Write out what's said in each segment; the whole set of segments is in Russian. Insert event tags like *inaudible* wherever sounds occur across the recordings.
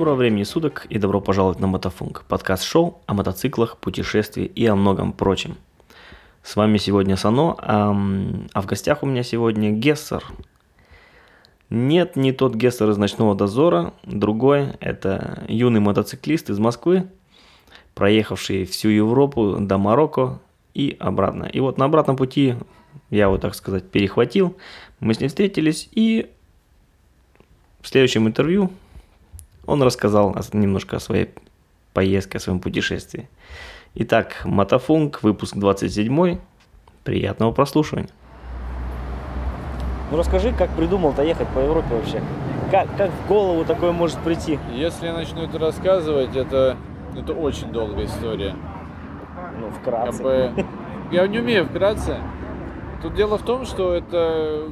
Доброго времени суток и добро пожаловать на Мотофунк, подкаст-шоу о мотоциклах, путешествии и о многом прочем. С вами сегодня Сано, а, а в гостях у меня сегодня Гессер. Нет, не тот Гессер из «Ночного дозора», другой – это юный мотоциклист из Москвы, проехавший всю Европу до Марокко и обратно. И вот на обратном пути я его, так сказать, перехватил, мы с ним встретились, и в следующем интервью он рассказал немножко о своей поездке, о своем путешествии. Итак, Мотофунк, выпуск 27. Приятного прослушивания. Ну расскажи, как придумал-то ехать по Европе вообще? Как, как в голову такое может прийти? Если я начну это рассказывать, это, это очень долгая история. Ну, вкратце. Как бы, я не умею вкратце. Тут дело в том, что это...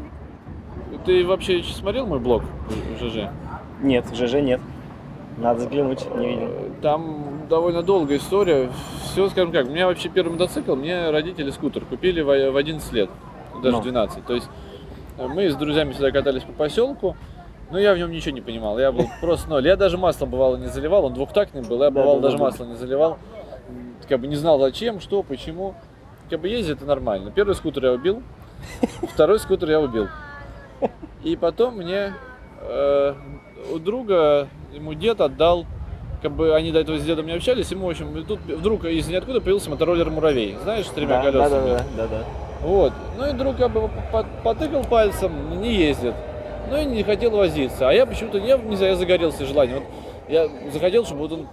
Ты вообще смотрел мой блог в ЖЖ? Нет, в ЖЖ нет. Надо взглянуть, не видел. Там довольно долгая история. Все, скажем как, у меня вообще первый мотоцикл, мне родители скутер купили в 11 лет, даже Ну. 12. То есть э, мы с друзьями всегда катались по поселку, но я в нем ничего не понимал. Я был *laughs* просто ноль. Я даже масло бывало не заливал, он двухтактный был, я бывало да, да, даже да. масло не заливал. Как бы не знал зачем, что, почему. Как бы ездить это нормально. Первый скутер я убил, *laughs* второй скутер я убил. И потом мне э, у друга, ему дед отдал, как бы они до этого с дедом не общались, ему, в общем, и тут вдруг из ниоткуда появился мотороллер Муравей, знаешь, с тремя да, колесами. Да, да, да, да, да. Вот. Ну и друг как бы по- потыкал пальцем, не ездит. Ну и не хотел возиться. А я почему-то, я не знаю, я загорелся желанием. Вот я захотел, чтобы вот он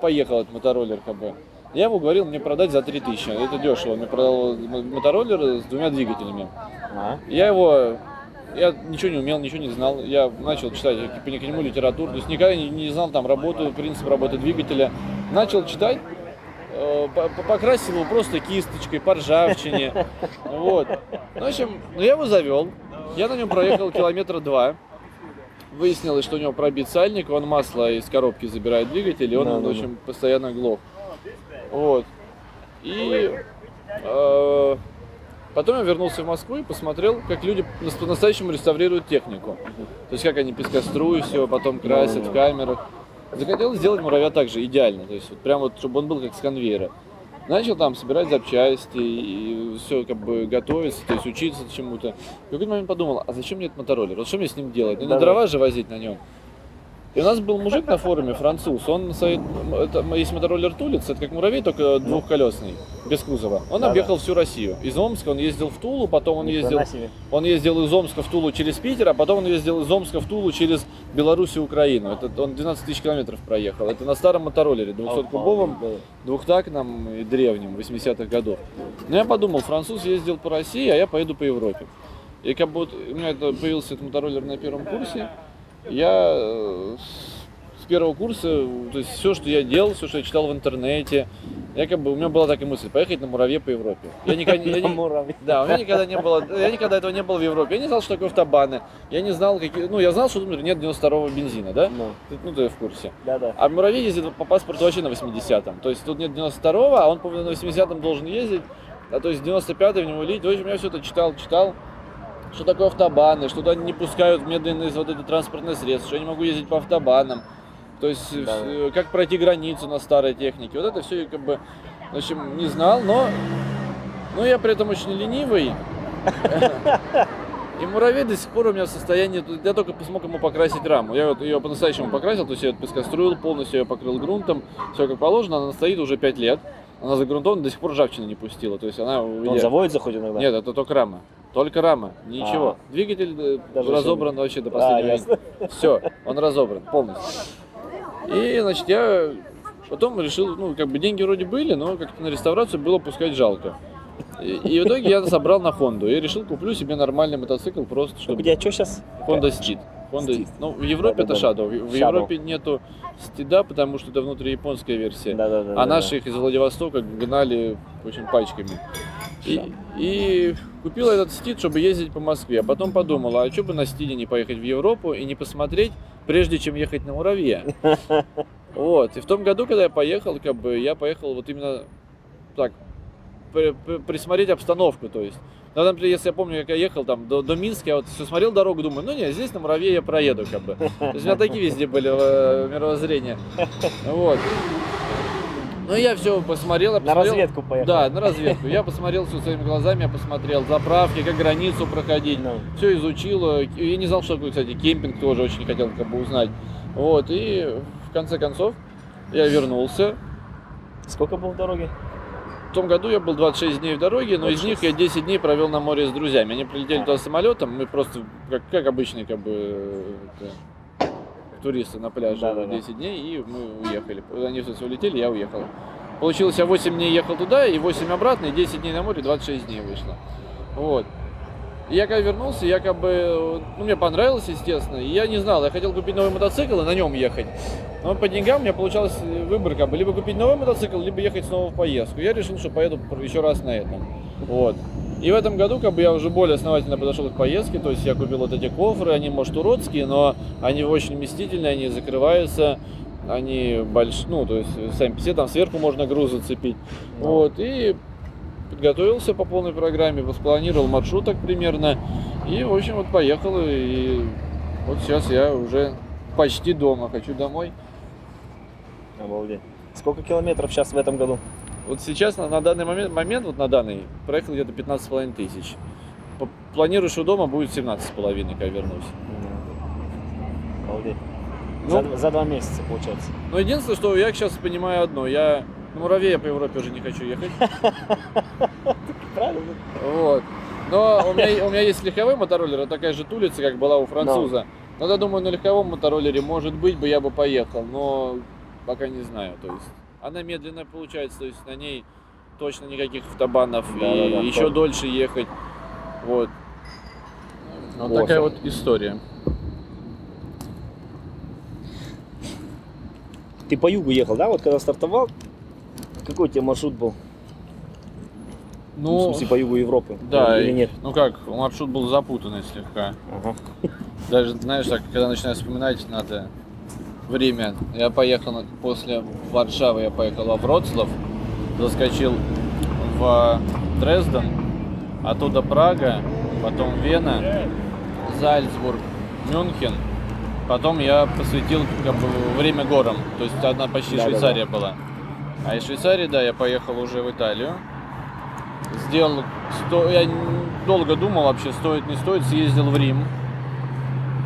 поехал, этот мотороллер, как бы. Я ему говорил мне продать за 3000. Это дешево. Он мне продал мотороллер с двумя двигателями. А, Я его, я ничего не умел, ничего не знал. Я начал читать по нему литературу, то есть никогда не, не знал там работу, принцип работы двигателя. Начал читать, э, по- по- покрасил его просто кисточкой по ржавчине. *laughs* Вот. Ну, в общем, ну, я его завел. Я на нем проехал километра два. Выяснилось, что у него пробит сальник, он масло из коробки забирает двигатель, и он, Да, да, в общем, постоянно глох. Вот. И э, потом я вернулся в Москву и посмотрел, как люди нас- по-настоящему реставрируют технику. То есть как они пескоструют все, потом красят в камерах. Захотел сделать муравья так же, идеально. То есть вот прям вот, чтобы он был как с конвейера. Начал там собирать запчасти и все как бы готовиться, то есть учиться чему-то. В какой-то момент подумал, а зачем мне этот мотороллер? Вот что мне с ним делать? Ну не дрова же возить на нем. И у нас был мужик на форуме, француз, он это, есть мотороллер Тулиц, это как муравей, только двухколесный, без кузова. Он Да-да. объехал всю Россию. Из Омска он ездил в Тулу, потом он ездил, он ездил из Омска в Тулу через Питер, а потом он ездил из Омска в Тулу через Беларусь и Украину. Это он 12 тысяч километров проехал. Это на старом мотороллере, 200-кубовом, Обалдеть, двухтактном и древнем, 80-х годов. Но я подумал, француз ездил по России, а я поеду по Европе. И как вот у меня это, появился этот мотороллер на первом курсе, я э, с первого курса, то есть все, что я делал, все, что я читал в интернете, я как бы, у меня была такая мысль, поехать на муравье по Европе. Я никогда, я *laughs* не- да, у меня никогда не было, я никогда этого не было в Европе. Я не знал, что такое автобаны. Я не знал, какие, ну, я знал, что например, нет 92-го бензина, да? Ну, Ты- Ну, ты в курсе. да, да. А муравей ездит по паспорту вообще на 80-м. То есть тут нет 92-го, а он, по на 80-м должен ездить. А то есть 95-й в него лить. В общем, я все это читал, читал. Что такое автобаны, что туда не пускают медленные вот эти транспортные средства, что я не могу ездить по автобанам. То есть, Да. э, как пройти границу на старой технике. Вот это все я как бы, в общем, не знал, но, но я при этом очень ленивый. *laughs* И муравей до сих пор у меня в состоянии, я только смог ему покрасить раму. Я вот ее по-настоящему покрасил, то есть я ее пескоструил полностью, ее покрыл грунтом, все как положено, она стоит уже 5 лет. Она загрунтована, до сих пор ржавчины не пустила. То есть она... Он заводится хоть иногда? Нет, это только рама. Только рама, ничего. Двигатель э, Даже разобран вообще до А, последнего. ясно. Все, он разобран полностью. И, значит, я потом решил, ну, как бы деньги вроде были, но как-то на реставрацию было пускать жалко. И, и в итоге я собрал на Хонду и решил куплю себе нормальный мотоцикл просто, у чтобы... тебя что сейчас? Honda Steed. Honda... Ну, в Европе это. Shadow. В в. Европе нету стида, потому что это внутрияпонская версия. Да, да, да. А наши их из Владивостока гнали, общем, пачками. И, и купил этот стид, чтобы ездить по Москве. А потом подумал, а что бы на стиде не поехать в Европу и не посмотреть, прежде чем ехать на муравье. *laughs* Вот. И в том году, когда я поехал, как бы я поехал вот именно так, при- при- присмотреть обстановку, то есть. Ну, например, если я помню, как я ехал там до, до Минска, я вот все смотрел дорогу, думаю, ну не, здесь на Муравье я проеду, как бы. То есть у меня такие везде были э, мировоззрения. Вот. Ну, я все посмотрел, я На посмотрел. разведку поехал. Да, на разведку. Я посмотрел все своими глазами, я посмотрел заправки, как границу проходить. Ну. Все изучил. Я не знал, что такое, кстати, кемпинг тоже очень хотел как бы узнать. Вот, и в конце концов я вернулся. Сколько был в дороге? В том году я был 26 дней в дороге, но из них я 10 дней провел на море с друзьями. Они прилетели туда самолетом, мы просто, как, как обычные, как бы, это, туристы на пляже, Да-да-да. 10 дней, и мы уехали. Они все улетели, я уехал. Получилось, я 8 дней ехал туда, и 8 обратно, и 10 дней на море, 26 дней вышло. Вот. И я когда вернулся, я как бы, ну, мне понравилось, естественно, и я не знал, я хотел купить новый мотоцикл и на нем ехать. Но по деньгам у меня получалось выбор, как бы, либо купить новый мотоцикл, либо ехать снова в поездку. Я решил, что поеду еще раз на этом. Вот. И в этом году как бы я уже более основательно подошел к поездке, то есть я купил вот эти кофры, они может уродские, но они очень вместительные, они закрываются, они большие, ну то есть сами себе там сверху можно груз зацепить. Ну. Вот, и подготовился по полной программе, воспланировал маршруток примерно, и в общем вот поехал, и вот сейчас я уже почти дома, хочу домой. Обалдеть. Сколько километров сейчас в этом году? Вот сейчас на, на данный момент, момент, вот на данный, проехал где-то 15,5 тысяч. Планирую, что дома будет 17,5, когда вернусь. Обалдеть. Ну, за, за два месяца, получается. но единственное, что я сейчас понимаю одно, я на муравье по Европе уже не хочу ехать. *laughs* Правильно? Вот. Но у меня, у меня есть легковой мотороллер, это такая же тулица, как была у француза. Но я думаю, на легковом мотороллере, может быть, бы я бы поехал, но пока не знаю. То есть она медленная получается, то есть на ней точно никаких автобанов Да-да-да, и еще точно. дольше ехать. Вот. Вот Вот. такая вот история. Ты по югу ехал, да? Вот когда стартовал, какой у тебя маршрут был? Ну, в смысле, по югу Европы? да, Или нет? ну как, маршрут был запутанный слегка. Ага. Даже, знаешь, так, когда начинаешь вспоминать, надо время. Я поехал после Варшавы, я поехал во Вроцлав, заскочил в Дрезден, оттуда Прага, потом Вена, Зальцбург, Мюнхен. Потом я посвятил как бы, время горам, то есть одна почти Да-да-да. Швейцария была. А из Швейцарии, да, я поехал уже в Италию. Сделал, сто... я долго думал вообще, стоит, не стоит, съездил в Рим.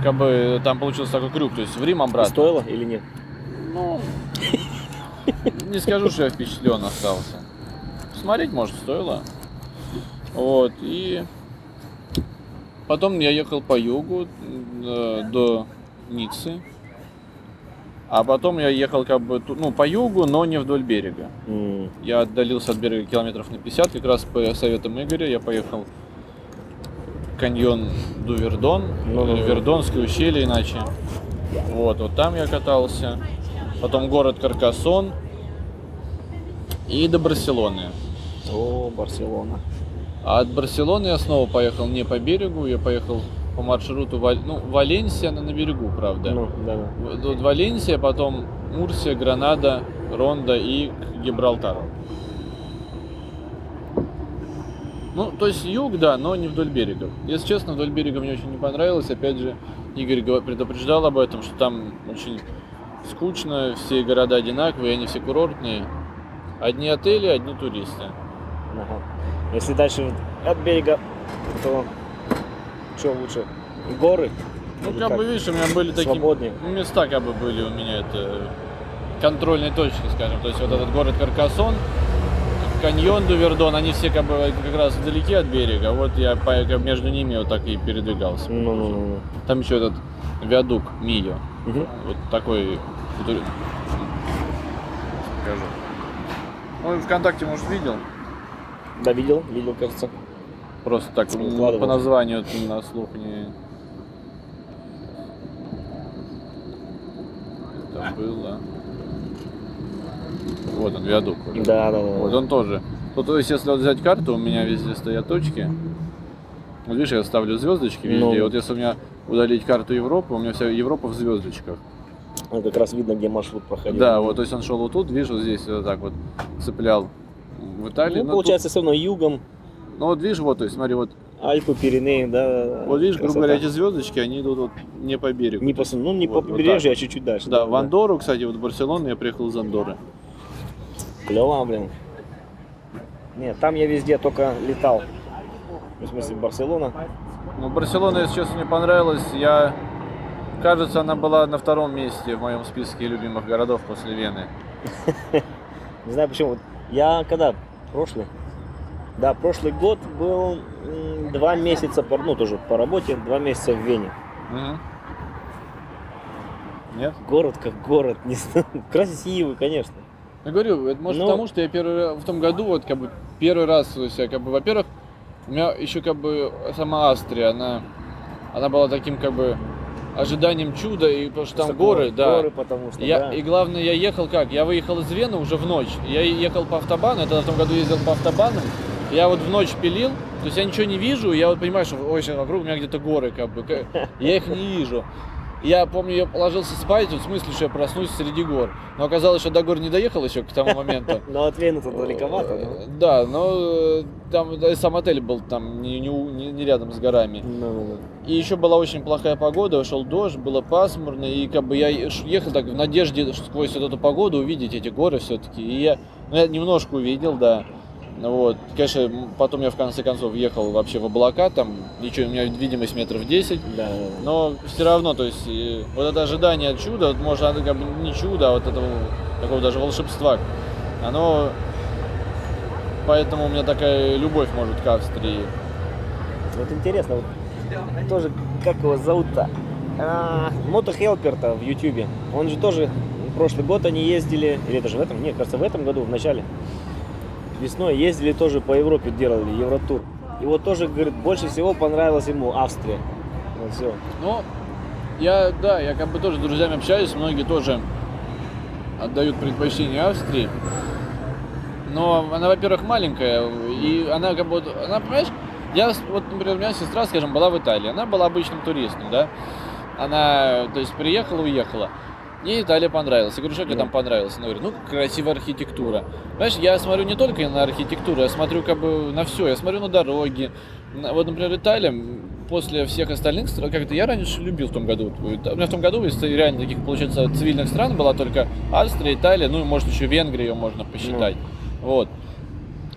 Как бы там получился такой крюк, то есть в Рим И обратно. Стоило или нет? Ну, не скажу, что я впечатлен остался. Смотреть, может, стоило. Вот, и потом я ехал по югу э, до Ниццы. А потом я ехал как бы ну, по югу, но не вдоль берега. М, Я отдалился от берега километров на 50, как раз по советам Игоря я поехал каньон Дувердон, Ну-ну-ну. или Вердонское ущелье иначе. Вот, вот там я катался. Потом город Каркасон и до Барселоны. О, Барселона. А от Барселоны я снова поехал не по берегу, я поехал по маршруту ну, Валенсия, она на берегу, правда. Ну, да, да. Вот Валенсия, потом Мурсия, Гранада, Ронда и к Гибралтару. Ну, то есть юг, да, но не вдоль берега. Если честно, вдоль берега мне очень не понравилось. Опять же, Игорь предупреждал об этом, что там очень скучно, все города одинаковые, они все курортные. Одни отели, одни туристы. Ага. Если дальше от берега, то что лучше? Горы? Ну, Или как, бы, видишь, у меня были такие Свободнее. места, как бы были у меня, это контрольные точки, скажем. То есть вот этот город Каркасон, каньон Дувердон, они все как бы как раз вдалеке от берега. Вот я по- как между ними вот так и передвигался. Ну, ну, ну. Там еще этот виадук Мио. Мгм. Вот такой. Покажу. Ну, ВКонтакте, может, видел? Да, видел, видел, кажется. Просто так, по названию на слух не... Это было... Вот он, виадук. уже. Да, да, да. Вот он тоже. Ну, то есть, если вот взять карту, у меня везде стоят точки. Вот видишь, я ставлю звездочки везде. Ну. И Вот если у меня удалить карту Европы, у меня вся Европа в звездочках. Ну, как раз видно, где маршрут проходил. Да, вот, то есть он шел вот тут, вижу, здесь вот так вот цеплял в Италии. Ну, получается, все равно югом, Ну вот видишь, вот, то есть смотри, вот, Альпы, Пиренеи, да. вот видишь, грубо красота. говоря, эти звездочки, они идут вот не по берегу. Не по, ну, не Вот- по вот побережью, так. а чуть-чуть дальше. Да, в Андору, кстати, вот в Барселону я приехал из Андоры. Клево, блин. Нет, там я везде только летал. В смысле, Барселона. Ну, Барселона, если честно, мне понравилась. Я, кажется, она была на втором месте в моем списке любимых городов после Вены. *laughs* Не знаю почему. Вот Я когда? Прошлый? Да, прошлый год был два месяца, по, ну тоже по работе, два месяца в Вене. Мгм. Нет? Город как город, *laughs* не знаю. Красивый, конечно. Я говорю, это может Ну- потому, что я первый в том году, вот как бы первый раз, то есть я как бы, во-первых, у меня еще как бы сама Австрия, она, она была таким как бы ожиданием чуда, и потому что там Что горы, да. Горы, потому что, Я, да. И главное, я ехал как? Я выехал из Вены уже в ночь. Я ехал по автобану, я тогда в том году ездил по автобанам. Я вот в ночь пилил, то есть я ничего не вижу, я вот понимаю, что ой, сейчас вокруг меня где-то горы, как бы, я их не вижу. Я помню, я положился спать, вот в смысле, что я проснусь среди гор. Но оказалось, что до гор не доехал еще к тому моменту. *laughs* Но от Вены тут далековато, Э, Да, но э, там сам отель был там не, рядом с горами. ну. Ну, ну, И еще была очень плохая погода, шел дождь, было пасмурно, и как бы я ехал так в надежде сквозь вот эту погоду увидеть эти горы все-таки. И ну, я немножко увидел, да. Вот, конечно, потом я в конце концов ехал вообще в облака, там ничего, у меня видимость метров 10, Да, но все равно, то есть, вот это ожидание чуда, вот, может, оно как бы не чудо, а вот этого такого даже волшебства, оно, поэтому у меня такая любовь, может, к Австрии. Вот интересно, вот тоже, как его зовут-то? А, Мотохелпер-то в Ютубе. Он же тоже, прошлый год они ездили, или это же в этом, нет, кажется, в этом году, в начале, весной ездили тоже по Европе, делали Евротур. И вот тоже, говорит, больше всего понравилась ему Австрия. Вот все. Ну, я, да, я как бы тоже с друзьями общаюсь, многие тоже отдают предпочтение Австрии. Но она, во-первых, маленькая, и она как бы, она, понимаешь, я, вот, например, у меня сестра, скажем, была в Италии, она была обычным туристом, да, она, то есть, приехала, уехала. Мне Италия понравилась. Я говорю, что тебе Ну. там понравилось? Она говорит, ну, красивая архитектура. Знаешь, я смотрю не только на архитектуру, я смотрю как бы на все. Я смотрю на дороги. Вот, например, Италия, после всех остальных стран, как-то я раньше любил в том году. У меня в том году из реально таких, получается, цивильных стран была только Австрия, Италия, ну, и, может, еще Венгрия ее можно посчитать. Вот.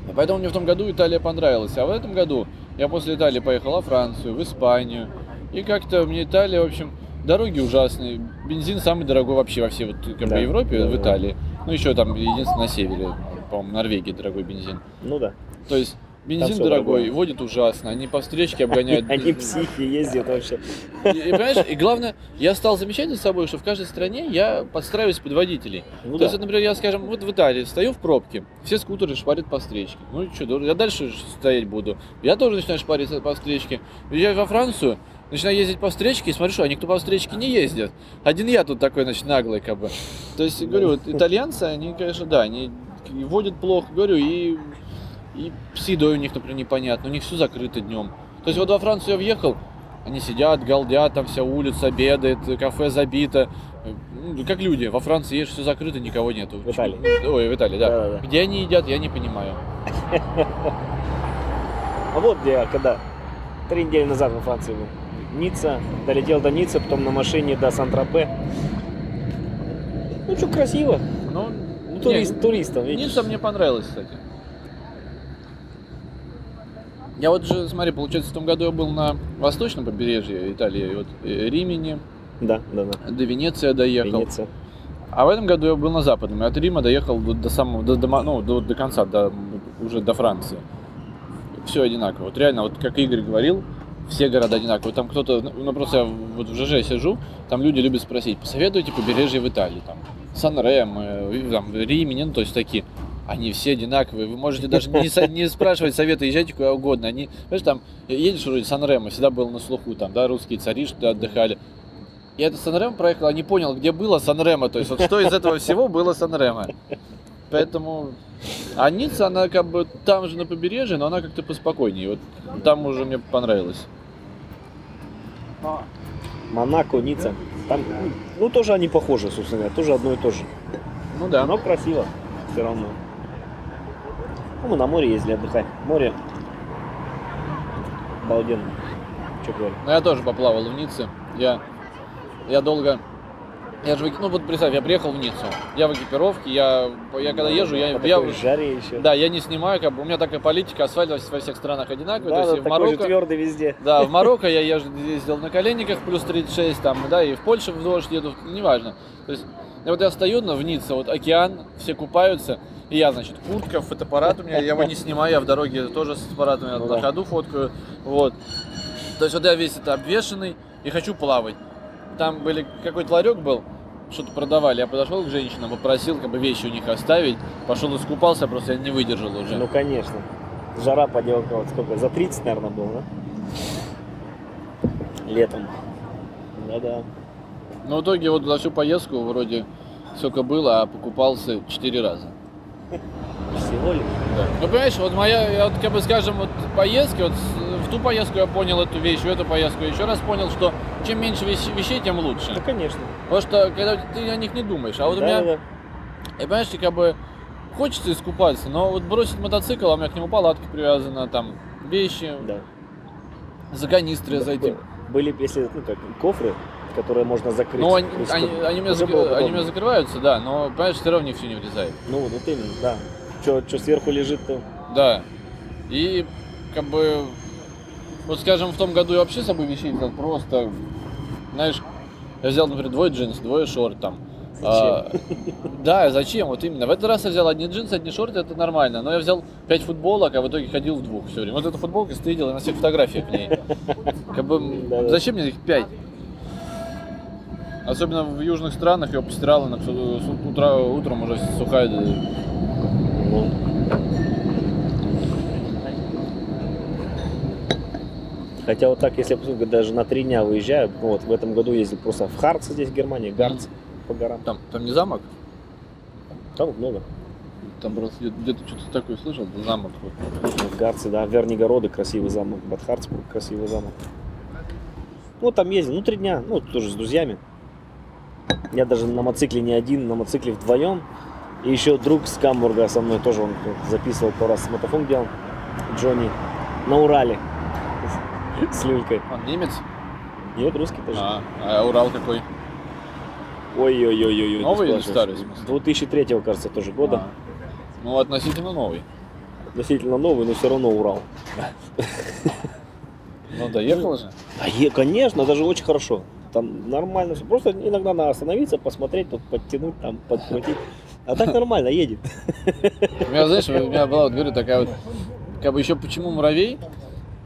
И Поэтому мне в том году Италия понравилась. А в этом году я после Италии поехал во Францию, в Испанию. И как-то мне Италия, в общем, дороги ужасные. Бензин самый дорогой вообще во всей вот, как Да, бы, Европе, да, в да. Италии. Ну, еще там, единственное, на севере, по-моему, Норвегии дорогой бензин. Ну да. То есть бензин дорогой, дорогое. водит ужасно, они по встречке обгоняют. *laughs* Они психи ездят вообще. И, и, понимаешь, и главное, я стал замечать за собой, что в каждой стране я подстраиваюсь под водителей. Ну То да. есть, например, я, скажем, вот в Италии стою в пробке, все скутеры шпарят по встречке. Ну что, я дальше стоять буду. Я тоже начинаю шпарить по встречке. Уезжаю во Францию, начинаю ездить по встречке и смотрю, что а никто по встречке не ездит. Один я тут такой, значит, наглый, как бы. То есть, говорю, вот итальянцы, они, конечно, да, они водят плохо, говорю, и, и с едой у них, например, непонятно, у них все закрыто днем. То есть, вот во Францию я въехал, они сидят, галдят, там вся улица обедает, кафе забито. Ну, Как люди, во Франции есть все закрыто, никого нету. В Италии. Ой, в Италии, да. Да-да-да. Где они едят, я не понимаю. *laughs* А вот где я когда три недели назад во Франции был. Ницца, долетел до Ниццы, потом на машине до Сан-Тропе. Ну что, красиво. Ну, Ну, турист, туристам, видишь. Ницца мне понравилось, кстати. Я вот же, смотри, получается, в том году я был на восточном побережье Италии, вот э, Римини, Да, да, да. до Венеции я доехал. Венеция. А в этом году я был на западном, и от Рима доехал до, до самого, до, до ну, до, до конца, до, уже до Франции. Все одинаково. Вот реально, вот как Игорь говорил, все города одинаковые. Там кто-то, ну ну, просто я вот в ЖЖ сижу, там люди любят спросить, посоветуйте побережье в Италии, там, Сан-Рем, там, Римини, ну, то есть такие. Они все одинаковые. Вы можете даже не, не спрашивать совета, езжайте куда угодно. Они, знаешь, там, едешь вроде Сан-Ремо, всегда был на слуху, там, да, русские цари, что отдыхали. Я это Сан-Ремо проехал, а не понял, где было Сан-Ремо. То есть, вот что из этого всего было Сан-Ремо. Поэтому... А Ницца, она как бы там же на побережье, но она как-то поспокойнее. Вот там уже мне понравилось. Монако, Ницца. Там, ну, тоже они похожи, собственно говоря, тоже одно и то же. Ну да. Но красиво все равно. Ну, мы на море ездили отдыхать. Море обалденно. Что говорю? Ну, я тоже поплавал в Ницце. Я, я долго... Я же, ну вот представь, я приехал в Ниццу. Я в экипировке, я, я когда езжу, я, я, жаре еще. да, я не снимаю, как бы, у меня такая политика, асфальт во всех странах одинаковый, да, то есть да, в такой же Марокко, твердый везде. да, в *laughs* Марокко я езжу- ездил на коленниках плюс 36, там, да, и в Польше в дождь еду, неважно. То есть, вот я стою на, в Ницце, вот океан, все купаются, и я, значит, куртка, фотоаппарат у меня, я его не снимаю, я в дороге тоже с фотоаппаратом, я Ну на да. ходу фоткаю, вот. То есть вот я весь это обвешенный и хочу плавать. Там были, какой-то ларек был, что-то продавали, я подошел к женщинам, попросил как бы вещи у них оставить, пошел искупался, просто я не выдержал уже. Ну, конечно. Жара поделка, вот сколько, за 30, наверное, был, да? Летом. Да-да. Но в итоге вот за всю поездку вроде сколько было, а покупался четыре раза. *laughs* Всего лишь. Ну, понимаешь, вот моя, я вот, как бы скажем, вот поездки, вот в ту поездку я понял эту вещь, в эту поездку еще раз понял, что чем меньше вещ- вещей, тем лучше. Ну, конечно. Потому что когда ты о них не думаешь, а вот у меня, Да-да-да. и понимаешь, как бы хочется искупаться, но вот бросить мотоцикл, а у меня к нему палатка привязана, там вещи, Да. за канистры зайти. Были, если, ну, как, кофры, которые можно закрыть. Ну, они, есть, они, как- они, у меня зак- они у меня закрываются, да, но, понимаешь, все равно все не влезает. Ну, вот именно, да. Что сверху лежит, то... Да. И как бы, вот скажем, в том году я вообще с собой вещей взял просто, знаешь, я взял, например, двое джинс, двое шорт там. А, *laughs* да, зачем? Вот именно. В этот раз я взял одни джинсы, одни шорты, это нормально. Но я взял пять футболок, а в итоге ходил в двух все время. Вот эта футболка стоит на всех фотографиях в ней. *laughs* Как бы, Да-да. зачем мне их пять? Особенно в южных странах ее постирала на, с утра, утром уже сухая. Ну, Хотя вот так, если я посмотрю, даже на три дня выезжаю, ну вот в этом году ездил просто в Харц здесь, в Германии, Гарц по горам. Там, там не замок? Там много. Там просто где- где-то что-то такое слышал, замок. вот. В Гарце, да, Вернигороды красивый замок, Бад Харцбург красивый замок. Ну, там ездил, ну, три дня, ну, тоже с друзьями. Я даже на мотоцикле не один, на мотоцикле вдвоем. И еще друг с Гамбурга со мной тоже, он записывал пару раз мотофон делал, Джонни, на Урале. С люлькой. Он немец? Нет, русский тоже. А, а Урал какой? Ой-ой-ой-ой. Новый или старый, в спрашивай. смысле? 2003, кажется, тоже года. А. Ну, относительно новый. Относительно новый, но все равно Урал. Ну, доехал же. А е- конечно, даже очень хорошо. Там нормально все. Просто иногда надо остановиться, посмотреть, тут подтянуть, там подкрутить. А так нормально едет. У меня, знаешь, у меня была, вот, говорю, такая вот, как бы еще почему муравей?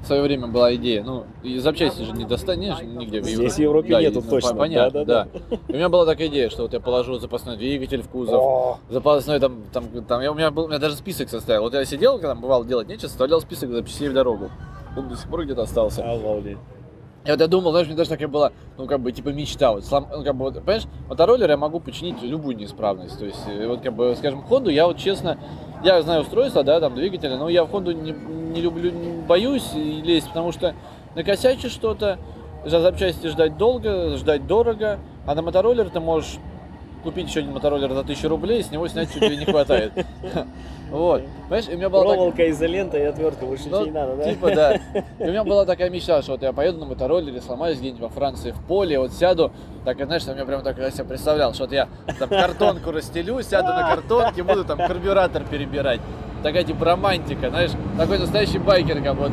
В свое время была идея, ну, и запчасти же не достанешь нигде. в Здесь в Европе. Да, нету и- ну, точно. по- Понятно, Да, да, да, И у меня была такая идея, что вот я положу запасной двигатель в кузов, О, запасной там, там, там, я, у меня был, у меня даже список составил. Вот я сидел, когда там бывало делать нечего, составлял список запчастей в дорогу. Он до сих пор где-то остался. обалдеть. И вот я думал, знаешь, мне даже такая была, ну, как бы, типа, мечта. Вот, слом- ну, как бы, вот, понимаешь, мотороллер я могу починить любую неисправность. То есть, э, вот, как бы, скажем, Хонду я вот, честно, я знаю устройство, да, там, двигателя, но я в Хонду не, не люблю, не боюсь лезть, потому что накосячишь что-то, за запчасти ждать долго, ждать дорого, а на мотороллер ты можешь купить еще один мотороллер за 1000 рублей, с него снять чуть ли не хватает. *laughs* Вот. Понимаешь, и у меня была так- Проволока, изолента и отвертка, больше ну, ничего не надо, да? Типа, да. И у меня была такая мечта, что вот я поеду на мотороллере, сломаюсь где-нибудь во Франции в поле, вот сяду, так, знаешь, я прям так я себе представлял, что вот я там картонку расстелю, сяду на картонке, буду там карбюратор перебирать. Такая типа романтика, знаешь, такой настоящий байкер, как вот.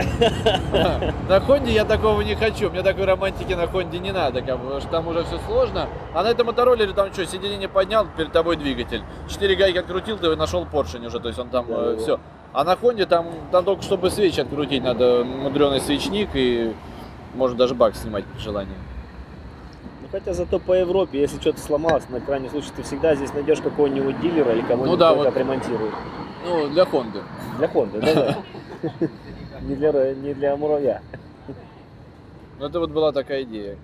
На Хонде я такого не хочу, мне такой романтики на Хонде не надо, как бы, потому что там уже все сложно. А на этом мотороллере там что, сиденье поднял, перед тобой двигатель. Четыре гайки открутил, ты нашел поршень уже, то есть он там Да-да-да. все. А на Хонде там, там только чтобы свечи открутить, надо мудреный свечник и можно даже бак снимать при желании. Ну, хотя зато по Европе, если что-то сломалось, на крайний случай, ты всегда здесь найдешь какого-нибудь дилера или кого-нибудь, Ну да, кто вот. отремонтирует. Ну, для Хонды. Для Хонды, да, да. *laughs* Не для, не для муравья. Ну, это вот была такая идея.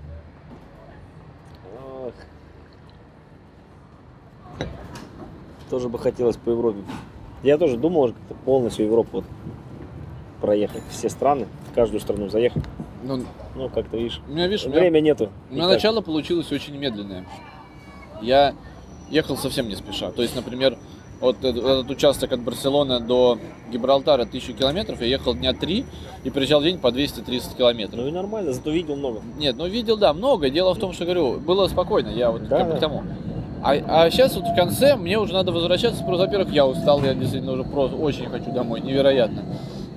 Тоже бы хотелось по Европе. Я тоже думал как-то полностью Европу вот проехать. Все страны, в каждую страну заехать. Ну, Ну, как-то, видишь, у меня, видишь, у меня, время нету. у меня никак. начало получилось очень медленное. Я ехал совсем не спеша. То есть, например, Вот этот, этот участок от Барселоны до Гибралтара 1000 километров, я ехал дня три и приезжал в день по 200-300 километров. Ну и нормально, зато видел много. Нет, ну видел, да, много. Дело в том, что, говорю, было спокойно, я вот Да, бы да. к тому. А, а сейчас вот в конце мне уже надо возвращаться, просто, во-первых, я устал, я действительно уже просто очень хочу домой, невероятно.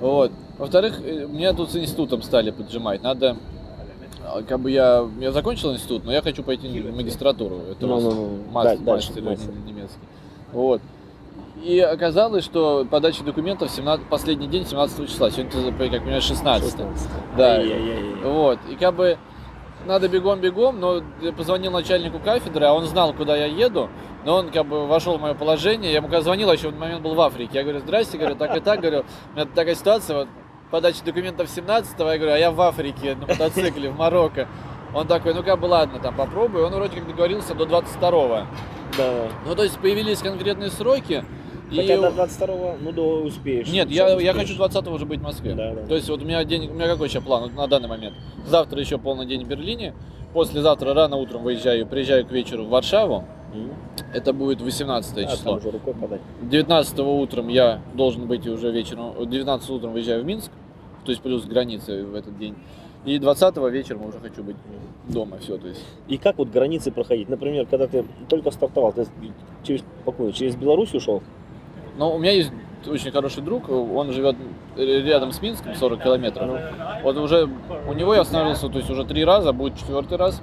Вот. Во-вторых, э, меня тут с институтом стали поджимать, надо, а, как бы я, я закончил институт, но я хочу пойти в магистратуру, это Ну, ну, ну, мастер, да, дальше, мастер немецкий. Вот. И оказалось, что подача документов 17, последний день 17 числа, сегодня, как понимаешь, 16. 16. Да. Ай-яй-яй. Вот, и как бы надо бегом-бегом, но я позвонил начальнику кафедры, а он знал, куда я еду, но он как бы вошел в мое положение, я ему когда звонил, а еще в этот момент был в Африке, я говорю, здрасте, говорю, так и так, говорю, у меня такая ситуация, вот, подача документов 17 я говорю, а я в Африке на мотоцикле, в Марокко. Он такой, ну как бы ладно, там попробуй, он вроде как договорился до 22 Да. Ну, то есть появились конкретные сроки, и... Хотя до 22 ну да, успеешь. Нет, я, я успеешь. хочу 20 уже быть в Москве. Да, да. То есть вот у меня день, у меня какой сейчас план на данный момент? Завтра еще полный день в Берлине, послезавтра рано утром выезжаю, приезжаю к вечеру в Варшаву, это будет 18 А, число. уже рукой подать. 19 утром я должен быть уже вечером, 19 утром выезжаю в Минск, то есть плюс границы в этот день. И 20 вечером уже хочу быть дома, все, то есть. И как вот границы проходить? Например, когда ты только стартовал, ты через, какую, через Беларусь ушел? Но у меня есть очень хороший друг, он живет рядом с Минском, 40 километров. Вот уже у него я останавливался, то есть уже три раза, будет четвертый раз.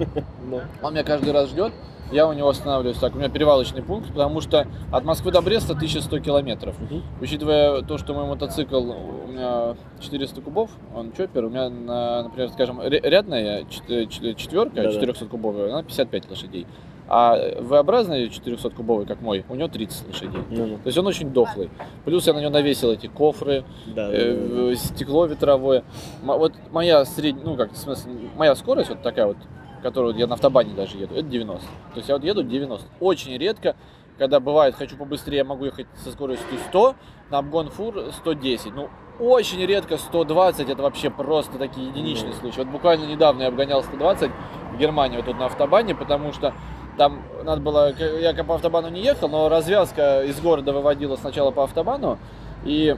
Он меня каждый раз ждет, я у него останавливаюсь. Так, у меня перевалочный пункт, потому что от Москвы до Бреста 1100 километров. Учитывая то, что мой мотоцикл, у меня 400 кубов, он чоппер, у меня, на, например, скажем, ря- рядная чет- чет- четверка, Да-да. 400 кубовая, она 55 лошадей. А V-образная 400 кубовый, как мой, у него 30 лошадей. ну. То есть он очень дохлый. Плюс я на него навесил эти кофры, Да, э, да, да. стекло ветровое. Вот моя средняя, ну как, в смысле, моя скорость вот такая вот, которую я на автобане даже еду, это 90. То есть я вот еду 90. Очень редко, когда бывает, хочу побыстрее, я могу ехать со скоростью 100, на обгон фур 110. Ну, очень редко 120, это вообще просто такие единичные Ну. случаи. Вот буквально недавно я обгонял 120 в Германии, вот тут на автобане, потому что там надо было, я по автобану не ехал, но развязка из города выводила сначала по автобану, и,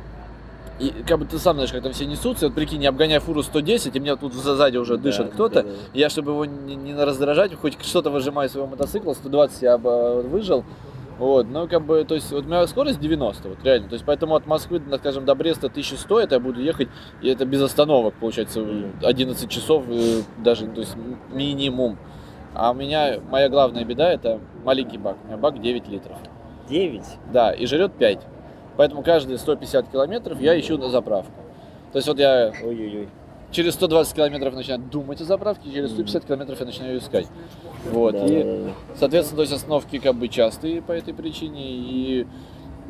и как бы ты сам знаешь, как там все несутся, вот прикинь, я обгоняю фуру 110, и меня тут сзади уже Да, дышит кто-то, да, да. я, чтобы его не, не раздражать, хоть что-то выжимаю своего мотоцикла, 120 я бы э, выжил, вот, ну, как бы, то есть, вот у меня скорость 90, вот, реально, то есть, поэтому от Москвы, скажем, до Бреста 1100, это я буду ехать, и это без остановок, получается, Мгм. 11 часов, э, даже, то есть, минимум. А у меня, моя главная беда, это маленький бак, у меня бак 9 литров. 9? Да, и жрет 5. Поэтому каждые 150 километров я ищу на заправку. То есть вот я Ой-ой-ой. через 120 километров начинаю думать о заправке, через 150 километров я начинаю искать. Вот. Да, и, да, да, да. соответственно, то есть остановки как бы частые по этой причине. И,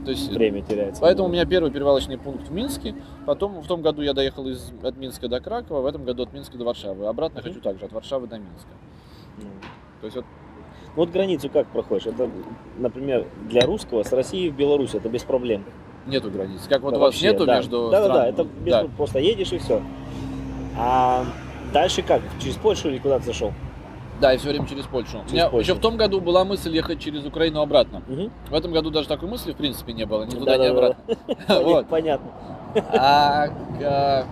то есть, Время теряется. Поэтому у меня первый перевалочный пункт в Минске. Потом в том году я доехал из, от Минска до Кракова, в этом году от Минска до Варшавы. Обратно Мгм. хочу также от Варшавы до Минска. Ну. То есть вот Вот границу как проходишь? Это, например, для русского с Россией в Беларусь это без проблем. нету границ. Как вот Да, у вас вообще, нету да. между Да, да, да, странами? это без Да. просто едешь и все. А дальше как? Через Польшу или куда ты зашел? Да, и все время через Польшу. У Через меня Польшу. еще в том году была мысль ехать через Украину обратно. Угу. В этом году даже такой мысли в принципе не было, ни туда, ни обратно. Вот. *laughs* Вот. Понятно. А, а,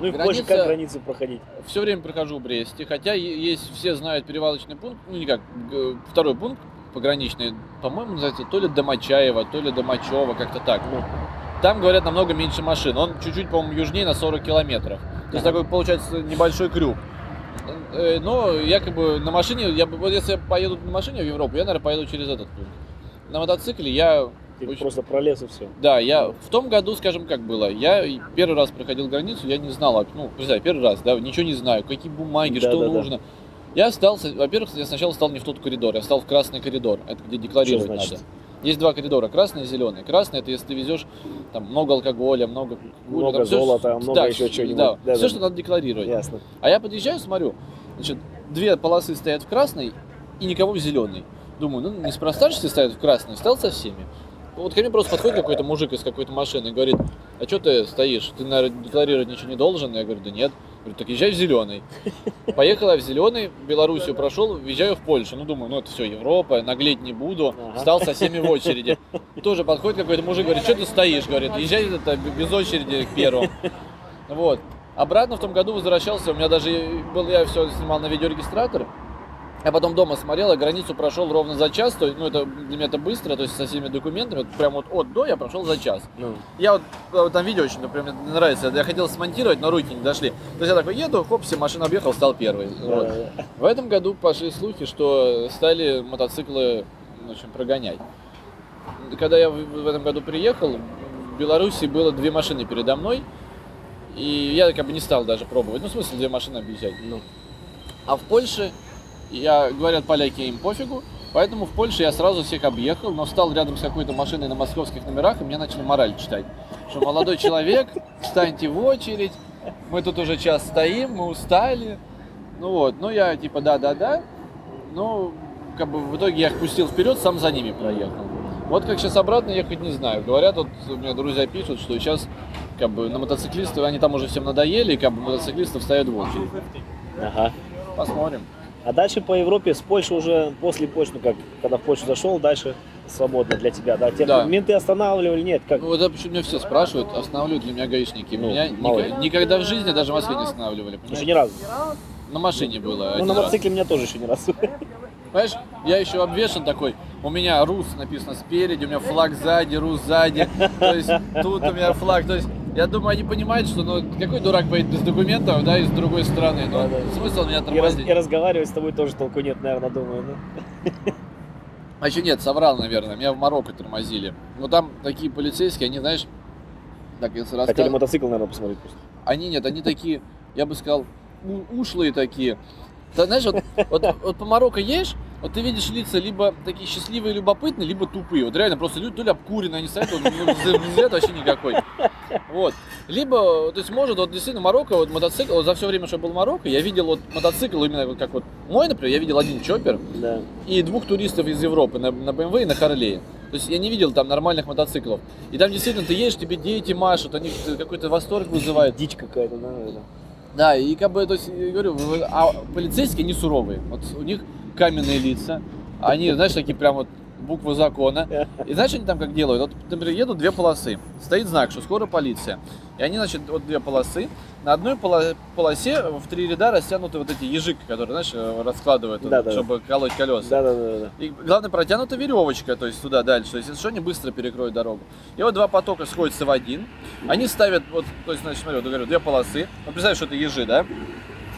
Ну и Граница- Польше как границу проходить? все время прохожу в Бресте, хотя есть, все знают перевалочный пункт, ну никак, второй пункт пограничный, по-моему, называется то ли Домочаева, то ли Домачева, как-то так. Ну, Там, говорят, намного меньше машин. Он чуть-чуть, по-моему, южнее на 40 километров. То есть такой, получается, небольшой крюк. Э, Но якобы на машине, я, бы- вот если я поеду на машине в Европу, я, наверное, поеду через этот пункт. На мотоцикле я ты Очень- просто пролез и все. Да, я в том году, скажем, как было, я первый раз проходил границу, я не знал, ну, представь, первый раз, да, ничего не знаю, какие бумаги, Да, что да, да. нужно. Я стал, во-первых, я сначала стал не в тот коридор, я стал в красный коридор, это где декларировать надо. Есть два коридора, красный и зеленый. Красный это если ты везешь там много алкоголя, много Много там золота, да, много еще чего-нибудь. Да, Да, все, да. что надо декларировать. Ясно. А я подъезжаю, смотрю, значит, две полосы стоят в красной и никого в зеленой. Думаю, ну неспроста же все стоят в красной, стал со всеми. Вот ко мне просто подходит какой-то мужик из какой-то машины и говорит, а что ты стоишь? Ты, наверное, декларировать ничего не должен? Я говорю, да нет. Говорю, так езжай в зеленый. Поехал я в зеленый, Белоруссию прошел, въезжаю в Польшу. Ну, думаю, ну это все, Европа, наглеть не буду. Ага. Стал со всеми в очереди. Тоже подходит какой-то мужик, говорит, что ты стоишь? Говорит, езжай это, без очереди к первому. Вот. Обратно в том году возвращался, у меня даже был, я все снимал на видеорегистратор. Я потом дома смотрел, я границу прошел ровно за час, то есть, ну, это для меня это быстро, то есть со всеми документами, вот прям вот от до я прошел за час. Ну, Я вот, э, там видео очень, например, мне нравится, я хотел смонтировать, но руки не дошли. То есть я такой еду, хоп, все, машина объехал, стал первый. Вот. да, В этом году пошли слухи, что стали мотоциклы в общем, прогонять. Когда я в в этом году приехал, в Беларуси было две машины передо мной, и я как бы не стал даже пробовать. Ну, в смысле, две машины объезжать. ну, А в Польше, я, говорят поляки, им пофигу, поэтому в Польше я сразу всех объехал, но встал рядом с какой-то машиной на московских номерах, и мне начали мораль читать. Что молодой человек, встаньте в очередь, мы тут уже час стоим, мы устали. Ну вот, ну я типа да-да-да, ну как бы в итоге я их пустил вперед, сам за ними проехал. Вот как сейчас обратно ехать не знаю. Говорят, вот у меня друзья пишут, что сейчас как бы на мотоциклистов, они там уже всем надоели, и как бы мотоциклистов стоят в очередь. ага. Посмотрим. А дальше по Европе, с Польши уже, после Польши, ну как, когда в Польшу зашел, дальше свободно для тебя, да? Тебя Да. менты останавливали, нет? Как? Ну, вот это почему меня все спрашивают, останавливают ли меня гаишники. Ну, меня ли. никогда в жизни даже в Москве не останавливали. Еще понимаешь? ни разу. На машине было. Ну, на раз. мотоцикле меня тоже еще ни разу. Понимаешь, я еще обвешен такой, у меня РУС написано спереди, у меня флаг сзади, РУС сзади, то есть тут у меня флаг, то есть я думаю, они понимают, что ну какой дурак поедет без документов, да, из другой страны, ну Да-да. смысл меня И, раз- тормозить? и разговаривать с тобой тоже толку нет, наверное, думаю. ну. А еще нет, соврал, наверное, меня в Марокко тормозили. Ну там такие полицейские, они, знаешь, так если Хотели рассказывать, мотоцикл, наверное, посмотреть просто. они нет, они такие, я бы сказал, ушлые такие. Ты знаешь, вот, вот, вот по Марокко едешь, вот ты видишь лица либо такие счастливые, любопытные, либо тупые. Вот реально просто люди то ли обкуренные, они стоят, вот, взгляд вообще никакой. Вот. Либо, то есть может, вот действительно Марокко, вот мотоцикл, вот за все время, что я был в Марокко, я видел вот мотоцикл именно вот как вот мой, например, я видел один чоппер Да. и двух туристов из Европы на, на BMW и на Харлее. То есть я не видел там нормальных мотоциклов. И там действительно ты едешь, тебе дети машут, они какой-то восторг вызывают. Дичь какая-то, да, наверное. Да, и как бы, то есть, я говорю, а полицейские, они суровые. Вот у них каменные лица, они, знаешь, такие прям вот буквы закона. И знаешь, они там как делают? Вот, например, едут две полосы, стоит знак, что скоро полиция. И они, значит, вот две полосы, на одной поло- полосе в три ряда растянуты вот эти ежик, которые, знаешь, э, раскладывают, вот, Да-да. чтобы колоть колеса. Да, да, да, да. И главное, протянута веревочка, то есть туда дальше. То есть, если что, они быстро перекроют дорогу. И вот два потока сходятся в один. Они ставят, вот, то есть, значит, смотри, вот говорю, две полосы. Вот представь, что это ежи, да?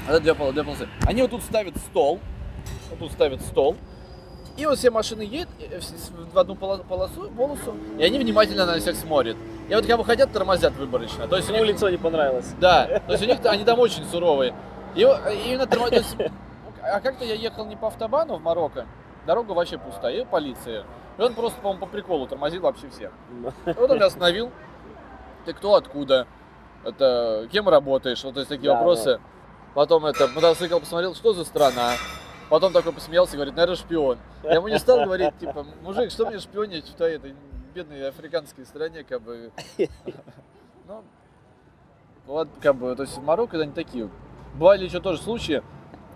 Это две, две полосы. Они вот тут ставят стол. Вот тут ставят стол. И вот все машины едут э, в одну поло- полосу, полосу, и они внимательно на всех смотрят. И вот кого хотят, тормозят выборочно. То есть у Ему них лицо не понравилось. да, то есть у них они там очень суровые. И о- именно тормоз- то есть, а как-то я ехал не по автобану в Марокко, дорога вообще пустая, и полиция. И он просто, по-моему, по приколу тормозил вообще всех. И вот он меня остановил. Ты кто, откуда? Это кем работаешь? Вот то есть такие Да, вопросы. Потом это мотоцикл посмотрел, что за страна. Потом такой посмеялся, говорит, наверное, шпион. Я ему не стал говорить, типа, мужик, что мне шпионить в твоей этой бедной африканской стране, как бы. Ну, вот, как бы, то есть в Марокко они такие. Бывали еще тоже случаи,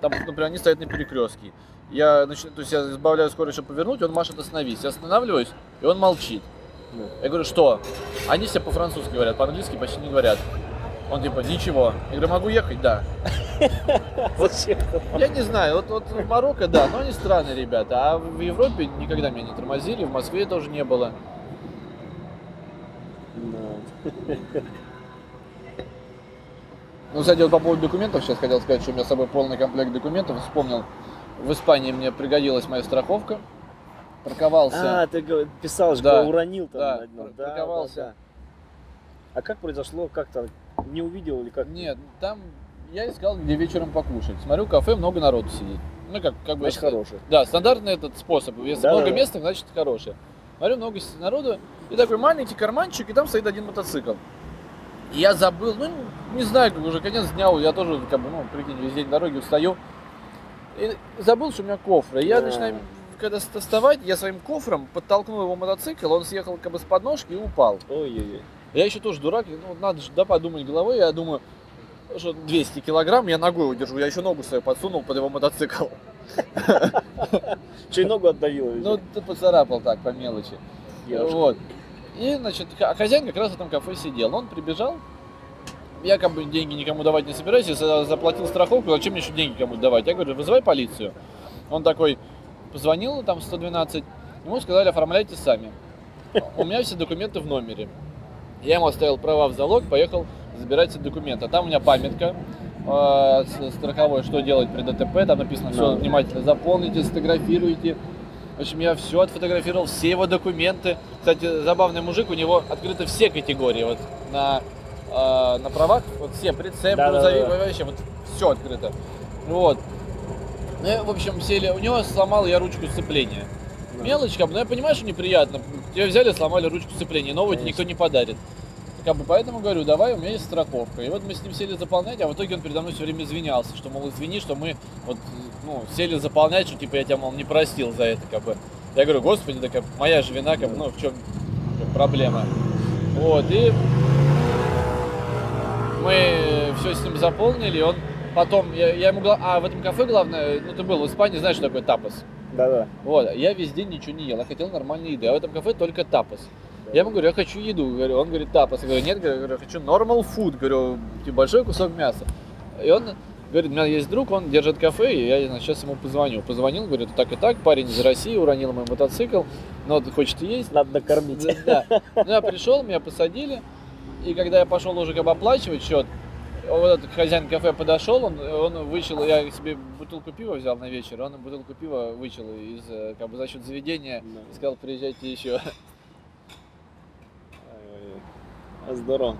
там, например, они стоят на перекрестке. Я, начинаю, то есть я избавляю скорость, чтобы повернуть, он машет остановись. Я останавливаюсь, и он молчит. Я говорю, что? Они все по-французски говорят, по-английски почти не говорят. Он типа, ничего. Я говорю, могу ехать? Да. *laughs* Зачем? Я не знаю, вот, вот в Марокко, да, но они странные ребята. А в Европе никогда меня не тормозили, в Москве тоже не было. Да. Ну, кстати, вот по поводу документов сейчас хотел сказать, что у меня с собой полный комплект документов. Вспомнил, в Испании мне пригодилась моя страховка. Парковался. А, ты писал, что Да. уронил там Да, на дно. пар- парковался. А как произошло? Как-то не увидел или как? Нет, там я искал, где вечером покушать. Смотрю, кафе, много народу сидит. Ну, как, как бы... Значит, хороший. Да, стандартный этот способ. Если Да, много да, места, значит хорошее. Смотрю, много народу. И такой маленький карманчик, и там стоит один мотоцикл. И я забыл, ну, не знаю, как уже конец дня, я тоже, как бы, ну, прикинь, весь день дороги устаю. И забыл, что у меня кофры. И я Да. начинаю, когда ст- вставать, я своим кофром подтолкнул его мотоцикл, он съехал как бы с подножки и упал. Ой-ой-ой. Я еще тоже дурак, ну, надо же, да, подумать головой, я думаю, что 200 килограмм, я ногой удержу, я еще ногу свою подсунул под его мотоцикл. Че и ногу отдавило? видимо. Ну, ты поцарапал так, по мелочи. Вот. И, значит, х- хозяин как раз в этом кафе сидел. Он прибежал, я как бы деньги никому давать не собираюсь, я за- заплатил страховку, зачем мне еще деньги кому давать? Я говорю, вызывай полицию. Он такой, позвонил там в 112, ему сказали, оформляйте сами. У меня все документы в номере. Я ему оставил права в залог, поехал забирать все документы. Там у меня памятка э, страховой, что делать при ДТП, там написано, все Да. внимательно заполните, сфотографируйте. В общем, я все отфотографировал, все его документы. Кстати, забавный мужик, у него открыты все категории. Вот на, э, на правах, вот все, прицеп, Да-да-да. грузовик, вообще, вот все открыто. Вот. Ну, в общем, сели, у него сломал я ручку сцепления. Да. Бы, но я понимаю, что неприятно. Тебя взяли, сломали ручку сцепления, новую тебе никто не подарит. Как бы поэтому говорю, давай, у меня есть страховка. И вот мы с ним сели заполнять, а в итоге он передо мной все время извинялся, что, мол, извини, что мы вот, ну, сели заполнять, что, типа, я тебя, мол, не простил за это, как бы. Я говорю, господи, да как моя же вина, как бы, ну, в чем проблема. Вот, и мы все с ним заполнили, и он потом, я, я ему а в этом кафе главное, ну, ты был в Испании, знаешь, что такое тапос? Да-да. Вот, я весь день ничего не ел, я хотел нормальной еды, а в этом кафе только тапос. Я ему говорю, я хочу еду, говорю, он говорит, тапос. Я говорю, нет, говорю, я хочу normal food, говорю, типа большой кусок мяса. И он говорит, у меня есть друг, он держит кафе, и я значит, сейчас ему позвоню. Позвонил, говорит, так и так, парень из России уронил мой мотоцикл, но хочет есть. Надо накормить. Да, да. Ну, я пришел, меня посадили, и когда я пошел уже как бы оплачивать счет, вот этот хозяин кафе подошел, он, он вычел, я себе бутылку пива взял на вечер, он бутылку пива вычел из, э, как бы за счет заведения, Да. и сказал, приезжайте еще. Здорово.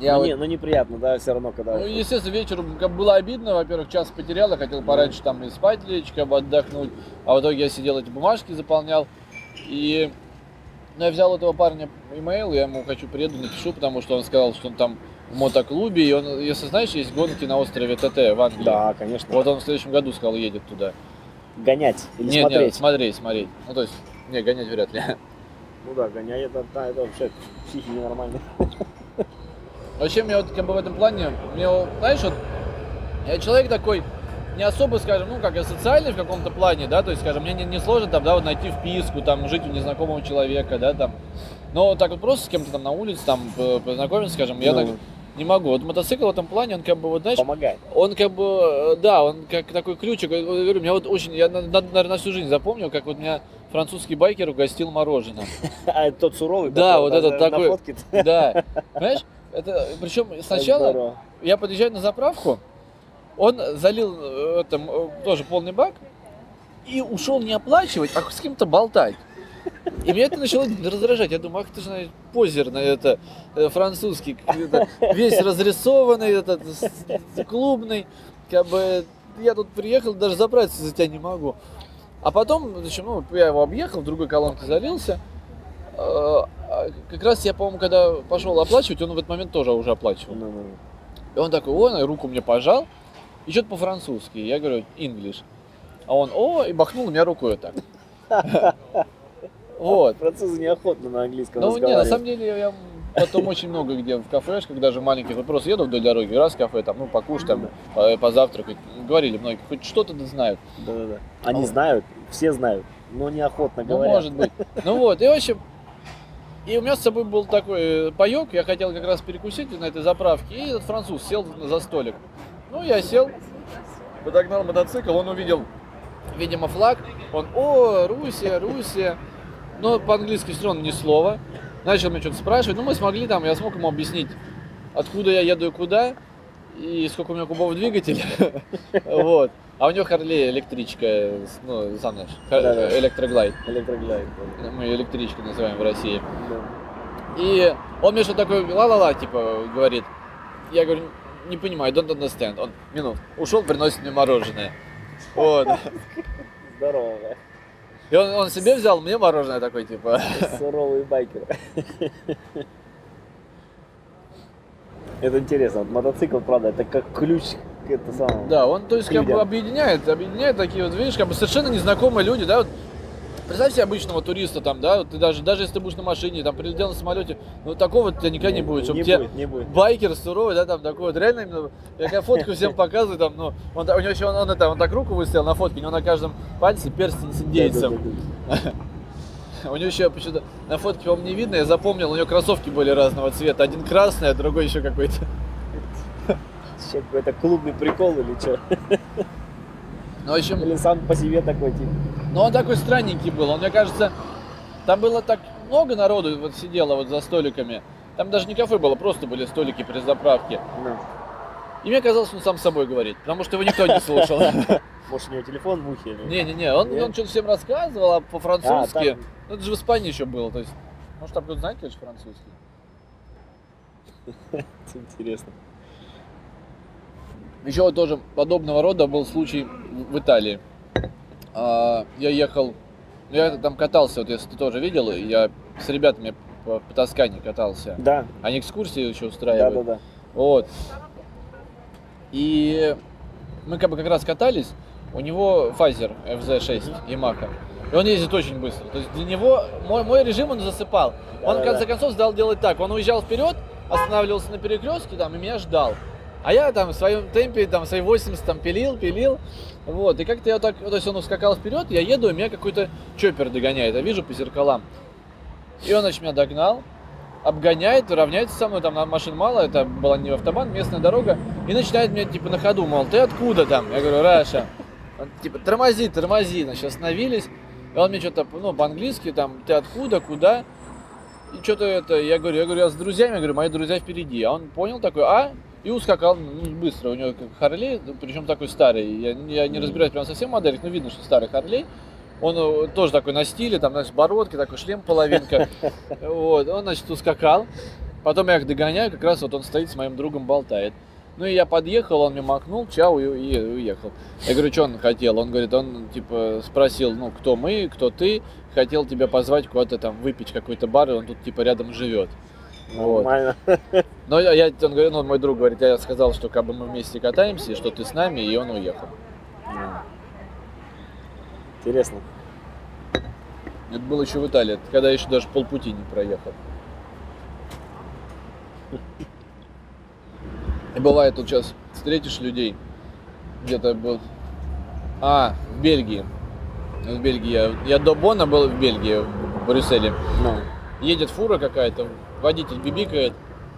Я ну, вот- не, ну неприятно, да, все равно, когда... Ну, естественно, вечером как бы было обидно, во-первых, час потерял, я хотел пораньше там и спать лечь, как бы отдохнуть, а в итоге я сидел эти бумажки заполнял, и ну, я взял этого парня имейл, я ему хочу приеду, напишу, потому что он сказал, что он там в мотоклубе, и он, если знаешь, есть гонки на острове ТТ в Англии. Да, конечно. Вот он в следующем году сказал, едет туда. Гонять или нет, смотреть. нет, смотреть, смотреть. Ну, то есть, не, гонять вряд ли. *laughs* Ну да, гонять это, да, это вообще психи ненормально. *laughs* Вообще, мне вот как бы в этом плане, мне, знаешь, вот, я человек такой, не особо, скажем, ну, как я социальный в каком-то плане, да, то есть, скажем, мне не, не сложно там, да, вот найти вписку, там, жить у незнакомого человека, да, там, но так вот просто с кем-то там на улице, там, по- познакомиться, скажем, я Ну. так не могу. Вот мотоцикл в этом плане, он как бы, вот, знаешь, Помогает. он как бы, э, да, он как такой ключик, я говорю, меня вот очень, я, наверное, на всю жизнь запомнил, как вот меня французский байкер угостил мороженым. *laughs* А это тот суровый, Да, вот этот такой. *laughs* Да, понимаешь, это, причем сначала, я подъезжаю на заправку, он залил э, это, м, э, тоже полный бак и ушел не оплачивать, а с кем-то болтать. И меня это начало раздражать. Я думаю, ах ты же позер на это э, французский, это, весь разрисованный, этот клубный, как бы я тут приехал, даже заправиться за тебя не могу. А потом, зачем, ну, я его объехал, в другой колонке залился. Э, а Как раз я, по-моему, когда пошел оплачивать, он в этот момент тоже уже оплачивал. Ну. И он такой, ой, руку мне пожал, и что-то по-французски. Я говорю, English. А он, о, и бахнул меня рукой вот так. Вот. Французы неохотно на английском Ну, не, на самом деле, я потом очень много где в кафешках, даже маленьких, вот просто еду вдоль дороги, раз в кафе, там, ну, покушать, там, э, позавтракать. Говорили многие, хоть что-то да знают. Да-да-да. Они Вот. знают, все знают, но неохотно Ну, говорят. может быть. Ну вот, и в общем, и у меня с собой был такой э, паек, я хотел как раз перекусить на этой заправке, и этот француз сел за столик. Ну, я сел, подогнал мотоцикл, он увидел, видимо, флаг, он, о, Руссия, Руссия, но по-английски все равно ни слова. Начал меня что-то спрашивать, ну, мы смогли там, я смог ему объяснить, откуда я еду и куда, и сколько у меня кубов двигателя, *laughs* вот. А у него Харлей электричка, ну, сам знаешь, Да-да. электроглайд. Электроглайд. Мы ее электричкой называем в России. И он мне что такое ла-ла-ла, типа, говорит. Я говорю, не понимаю, don't understand. Он, минут, ушел, приносит мне мороженое. Вот. *laughs* Здорово, да. И он, он себе взял, мне мороженое такой, типа. *laughs* Суровые байкеры. Это интересно. Вот мотоцикл, правда, это как ключ к это самому. Да, он, то есть, как бы объединяет, объединяет такие вот, видишь, как бы совершенно незнакомые люди, да, вот Представь себе обычного туриста там, да, ты даже, даже если ты будешь на машине, там, прилетел на самолете, ну, такого тебя никогда не, будет, чтобы не тебе будет, не будет. байкер суровый, да, там, такой вот, реально, именно, я фотку всем *laughs* показываю, там, ну, он, у него еще, он, он, это, он так руку выставил на фотке, у него на каждом пальце перстень с индейцем. *laughs* У него еще почему-то на фотке, по-моему, не видно, я запомнил, у него кроссовки были разного цвета, один красный, а другой еще какой-то. Еще какой-то клубный прикол или что? *laughs* Ну, в общем, Или сам по себе такой тип. Но он такой странненький был. Он, мне кажется, там было так много народу вот сидело вот за столиками. Там даже не кафе было, просто были столики при заправке. Ну, И мне казалось, он сам с собой говорит, потому что его никто не слушал. *laughs* Может, у него телефон в ухе? или- Не-не-не, он, он что-то всем рассказывал а А, по-французски. там- Ну, это же в Испании еще было, то есть... Может, там кто-то знает, конечно, французский? *laughs* Это интересно. Еще вот тоже подобного рода был случай в Италии. А, Я ехал, ну, я там катался, вот если ты тоже видел, я с ребятами по, по Тоскане катался. Да, Они экскурсии еще да, устраивают. да, да. Вот. И мы как бы как раз катались, у него фазер FZ6 Yamaha. И он ездит очень быстро. То есть для него мой, мой режим он засыпал. Он в конце концов стал делать так. Он уезжал вперед, останавливался на перекрестке там и меня ждал. А я там в своем темпе, там, свои 80 там пилил, пилил. Вот, и как-то я так, то есть он ускакал вперед, я еду, и меня какой-то чоппер догоняет, я вижу по зеркалам. И он, значит, меня догнал, обгоняет, равняется со мной, там машин мало, это была не автобан, местная дорога, и начинает меня, типа, на ходу, мол, ты откуда там? Я говорю, Раша. Он, типа, тормози, тормози, значит, остановились. И он мне что-то, ну, по-английски, там, ты откуда, куда? И что-то это, я говорю, я говорю, я с друзьями, я говорю, мои друзья впереди. А он понял такой, а? И ускакал ну, быстро. У него как Харлей, причем такой старый. Я, я не разбираюсь прям совсем в моделях, но видно, что старый Харлей. Он э, тоже такой на стиле, там, знаешь, бородки, такой шлем половинка. *laughs* Вот, он, значит, ускакал. Потом я их догоняю, как раз вот он стоит с моим другом болтает. Ну и я подъехал, он мне макнул, чау, и, и уехал. Я говорю, что он хотел? Он говорит, он типа спросил, ну, кто мы, кто ты, хотел тебя позвать куда-то там выпить какой-то бар, и он тут типа рядом живет. Вот. Нормально. *laughs* Но я, я- он говорит, ну, мой друг говорит, я сказал, что как бы мы вместе катаемся, и что ты с нами, и он уехал. Интересно. Это было еще в Италии, когда еще даже полпути не проехал. И бывает, тут сейчас встретишь людей, где-то был... А, в Бельгии. В Бельгии. Я, я до Бона был в Бельгии, в Брюсселе. Ну, Едет фура какая-то, водитель бибикает,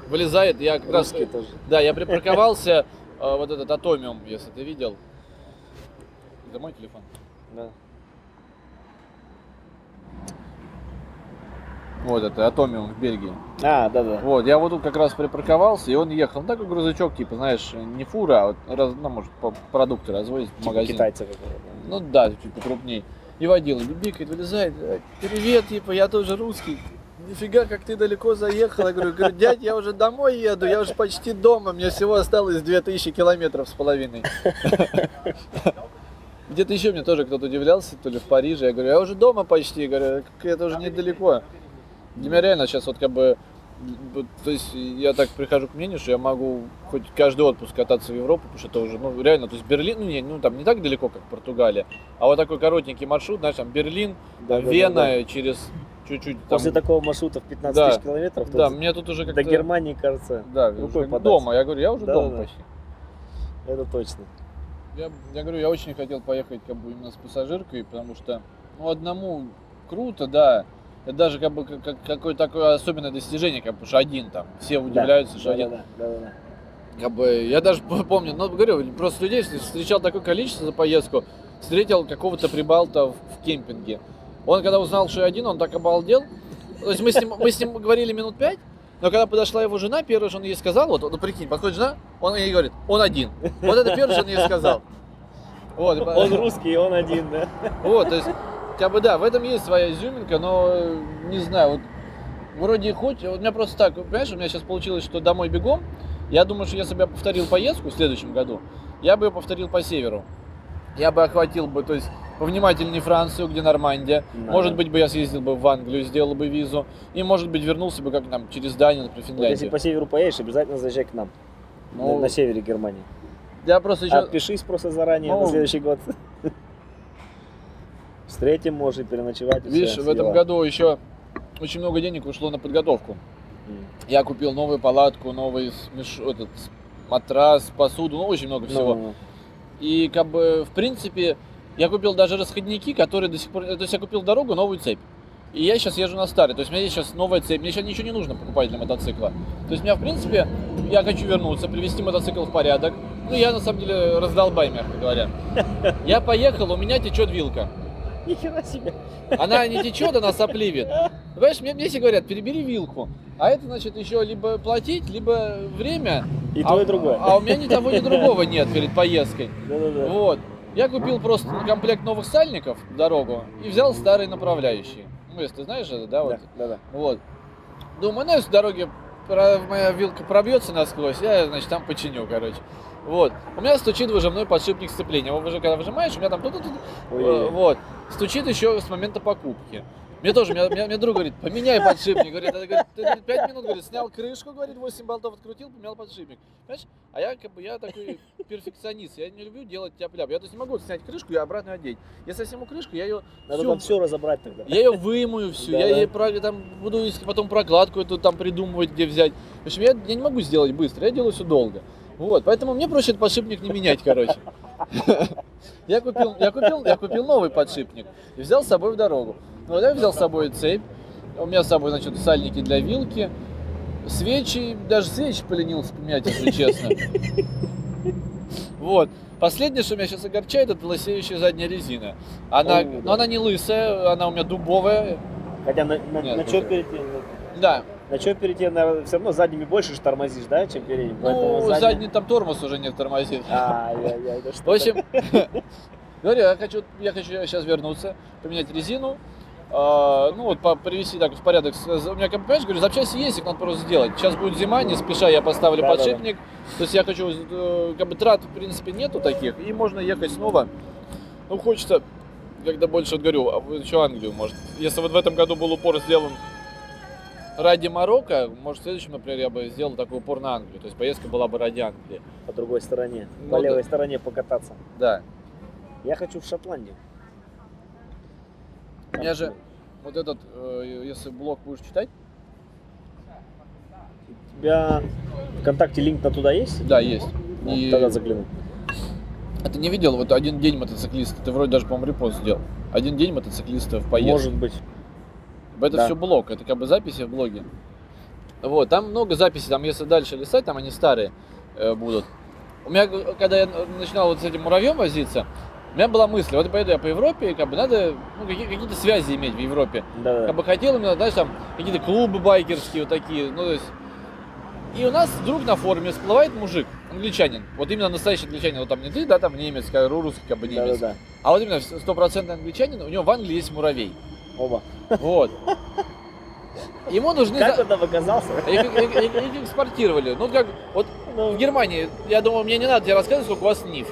вылезает, я как раз... тоже. Да, я припарковался, э, *laughs* вот этот Атомиум, если ты видел. Это мой телефон. Да. Вот это Атомиум в Бельгии. А, да, да. Вот, я вот тут как раз припарковался, и он ехал. Ну, такой грузовичок, типа, знаешь, не фура, а вот, раз, ну, может, по- продукты развозит в Типа магазин. китайцев. какого-то. Ну да, чуть покрупней. И водила, бибикает, вылезает, э, привет, типа, я тоже русский. Нифига, как ты далеко заехал. Я говорю, говорю, дядь, я уже домой еду, я уже почти дома, мне всего осталось 2000 километров с половиной. Где-то еще мне тоже кто-то удивлялся, то ли в Париже. Я говорю, я уже дома почти, говорю, «Как это уже недалеко. Для меня реально сейчас вот как бы, то есть я так прихожу к мнению, что я могу хоть каждый отпуск кататься в Европу, потому что это уже, ну реально, то есть Берлин, ну не, ну там не так далеко, как Португалия, а вот такой коротенький маршрут, знаешь, там Берлин, Да, да, Вена да, да. через чуть-чуть там, После такого маршрута в 15 Да. тысяч километров да, мне тут уже до как-то, Германии, кажется, да, уже подать. дома, я говорю, я уже Да, дома да, да. почти. это точно. Я, я говорю, я очень хотел поехать как бы именно с пассажиркой, потому что, ну, одному круто, да. Это даже как бы как, как- какое-то такое особенное достижение, как бы, что один там. Все удивляются, что да, один. да, да, да, да. Как бы, я даже помню, ну, говорю, просто людей встречал такое количество за поездку. Встретил какого-то прибалта в, в кемпинге. Он когда узнал, что я один, он так обалдел. То есть мы с ним, мы с ним говорили минут пять, но когда подошла его жена, первое, что он ей сказал, вот, ну прикинь, подходит жена, он ей говорит, он один. Вот это первое, что он ей сказал. Вот, Он русский, он один, да? вот, то есть, как бы да, в этом есть своя изюминка, но э, не знаю, вот вроде хоть, вот у меня просто так, понимаешь, у меня сейчас получилось, что домой бегом. Я думаю, что если бы я повторил поездку в следующем году, я бы ее повторил по северу. Я бы охватил бы, то есть, повнимательнее Францию, где Нормандия. Да. Может быть, бы я съездил бы в Англию, сделал бы визу. И, может быть, вернулся бы как там через Данию, например, Вот если Финляндию. по северу поедешь, обязательно заезжай к нам. Ну, на, на севере Германии. Я просто еще... Отпишись просто заранее Ну, на следующий год. *laughs* Можешь и переночевать. Видишь, в этом году еще очень много денег ушло на подготовку. Я купил новую палатку, новый этот матрас, посуду, ну очень много всего. Ну, И как бы, в принципе, я купил даже расходники, которые до сих пор... То есть я купил дорогу, новую цепь. И я сейчас езжу на старый. То есть у меня есть сейчас новая цепь. Мне сейчас ничего не нужно покупать для мотоцикла. То есть у меня, в принципе, я хочу вернуться, привести мотоцикл в порядок. Ну, я на самом деле раздолбай, мягко говоря. Я поехал, у меня течет вилка. Нихера себе. Она не течет, она сопливит. Понимаешь, мне, мне все говорят, перебери вилку. А это значит еще либо платить, либо время. И а, то, и другое. А у меня ни того, ни другого нет перед поездкой. Да-да-да. Вот. Я купил просто комплект новых сальников в дорогу и взял старые направляющие. Ну, если ты знаешь это, да, вот. Да, да, Вот. Думаю, ну, если в дороге моя вилка пробьется насквозь, я, значит, там починю, короче. Вот. У меня стучит выжимной подшипник сцепления. Его выжи- когда выжимаешь, у меня там тут Ой-ой-ой. вот. Стучит еще с момента покупки. Мне тоже, мне, мне, мне друг говорит, поменяй подшипник. Говорит, говорит, ты говорит, 5 минут, говорит, снял крышку, говорит, 8 болтов открутил, поменял подшипник. Понимаешь? А я как бы, я такой перфекционист, я не люблю делать тяп-ляп. Я то есть не могу снять крышку и обратно одеть. Если я сниму крышку, я ее Надо там все разобрать тогда. я ее вымою всю, я Да-да. ей про- там буду потом прокладку эту там придумывать, где взять. В общем, я, я не могу сделать быстро, я делаю все долго. Вот, поэтому мне этот подшипник не менять, короче. Я купил, я купил, я купил новый подшипник и взял с собой в дорогу. Вот я взял с собой цепь, у меня с собой, значит, сальники для вилки, свечи, даже свечи поленился поменять, если честно. Вот. Последнее, что меня сейчас огорчает, это лысеющая задняя резина. Она, О, но да. она не лысая, она у меня дубовая. Хотя на, на, Нет, на чё да. Да, На чё перейти, наверное, все равно задними больше ж тормозишь, да, чем передним. Ну, задний- задний там тормоз уже не тормозит. Ай-яй-яй, да что В общем, *laughs* говорю, я хочу, я хочу сейчас вернуться, поменять резину, а, ну вот по- привести так в порядок. У меня, понимаешь, говорю, запчасти есть, их надо просто сделать. Сейчас будет зима, не спеша я поставлю Да-да-да. подшипник. То есть я хочу, э, как бы трат в принципе нету таких, и можно ехать снова. Ну хочется, когда больше вот говорю, а вы еще Англию, может. Если вот в этом году был упор сделан ради Марокко, может в следующем, например, я бы сделал такой упор на Англию. То есть поездка была бы ради Англии. по другой стороне, Ну по да. левой стороне покататься. Да. Я хочу в Шотландию. У меня же вот этот, э, если блог будешь читать, У тебя ВКонтакте линк на туда есть? да, есть. Ну, И Тогда загляну. а ты не видел, вот один день мотоциклиста, ты вроде даже, по-моему, репост сделал. Один день мотоциклиста в поездке. Может быть. Это да. все блог, это как бы записи в блоге. Вот, там много записей, там если дальше листать, там они старые э, будут. У меня, когда я начинал вот с этим муравьем возиться, у меня была мысль, вот пойду я по Европе, как бы надо ну, какие- какие-то связи иметь в Европе. Да, Как бы хотел именно, знаешь, там какие-то клубы байкерские вот такие, ну то есть. И у нас вдруг на форуме всплывает мужик, англичанин. Вот именно настоящий англичанин, вот там не ты, да, там немец, как русский, как бы да, немец. да, да. А вот именно стопроцентный англичанин, у него в Англии есть муравей. Оба. Вот. Ему нужны... Как он там оказался? Их, их- их- их экспортировали. Ну, как, вот Ну, в Германии, я думаю, мне не надо тебе рассказывать, сколько у вас НИФ.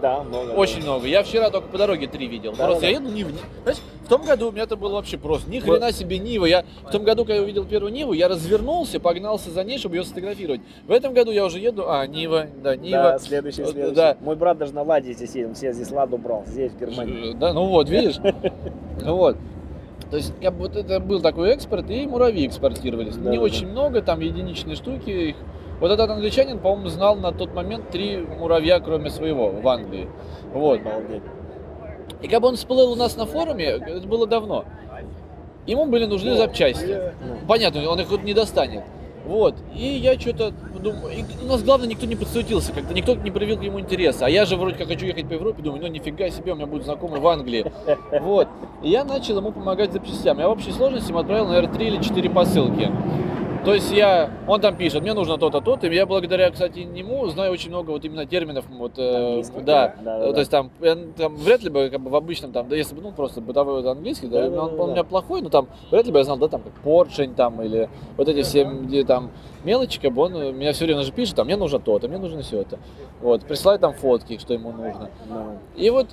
Да, много. Очень много. Я вчера только по дороге три видел. Да, просто да. я еду Нив. Ни- Знаешь, в том году у меня это было вообще просто. Ни хрена себе Нива. Я в том году, когда я увидел первую Ниву, я развернулся, погнался за ней, чтобы ее сфотографировать. В этом году я уже еду. А, Нива, да, Нива. Да, следующий, следующий. да. Мой брат даже на Ладе здесь едет, он все здесь Ладу брал, здесь, в Германии. Да, ну вот, видишь? *laughs* Ну вот. То есть, как бы вот это был такой экспорт, и муравьи экспортировались. Да, Не да, очень много, там единичные штуки. Их... Вот этот англичанин, по-моему, знал на тот момент три муравья, кроме своего, в Англии. Вот. И как бы он всплыл у нас на форуме, это было давно. Ему были нужны запчасти. Ну, Понятно, он их вот не достанет. Вот. И я что-то думаю, и у нас главное никто не подсуетился, как-то никто не проявил к нему интереса. А я же вроде как хочу ехать по Европе, думаю, ну нифига себе, у меня будут знакомые в Англии. *laughs* Вот. И я начал ему помогать запчастям. Я в общей сложности ему отправил, наверное, 3 или 4 посылки. То есть я, он там пишет, мне нужно то-то, то-то, и я благодаря, кстати, нему знаю очень много вот именно терминов, вот, э, да, да, да, то да. есть там, я, там вряд ли бы, как бы в обычном, там, да, если бы, ну, просто бытовой вот английский, да, Да, да, он, да, он у меня плохой, но там, вряд ли бы я знал, да, там, как поршень, там, или вот эти все, где там мелочи, как бы он э, меня все время же пишет, там, мне нужно то-то, мне нужно все это, вот, присылает там фотки, что ему нужно, ну, и вот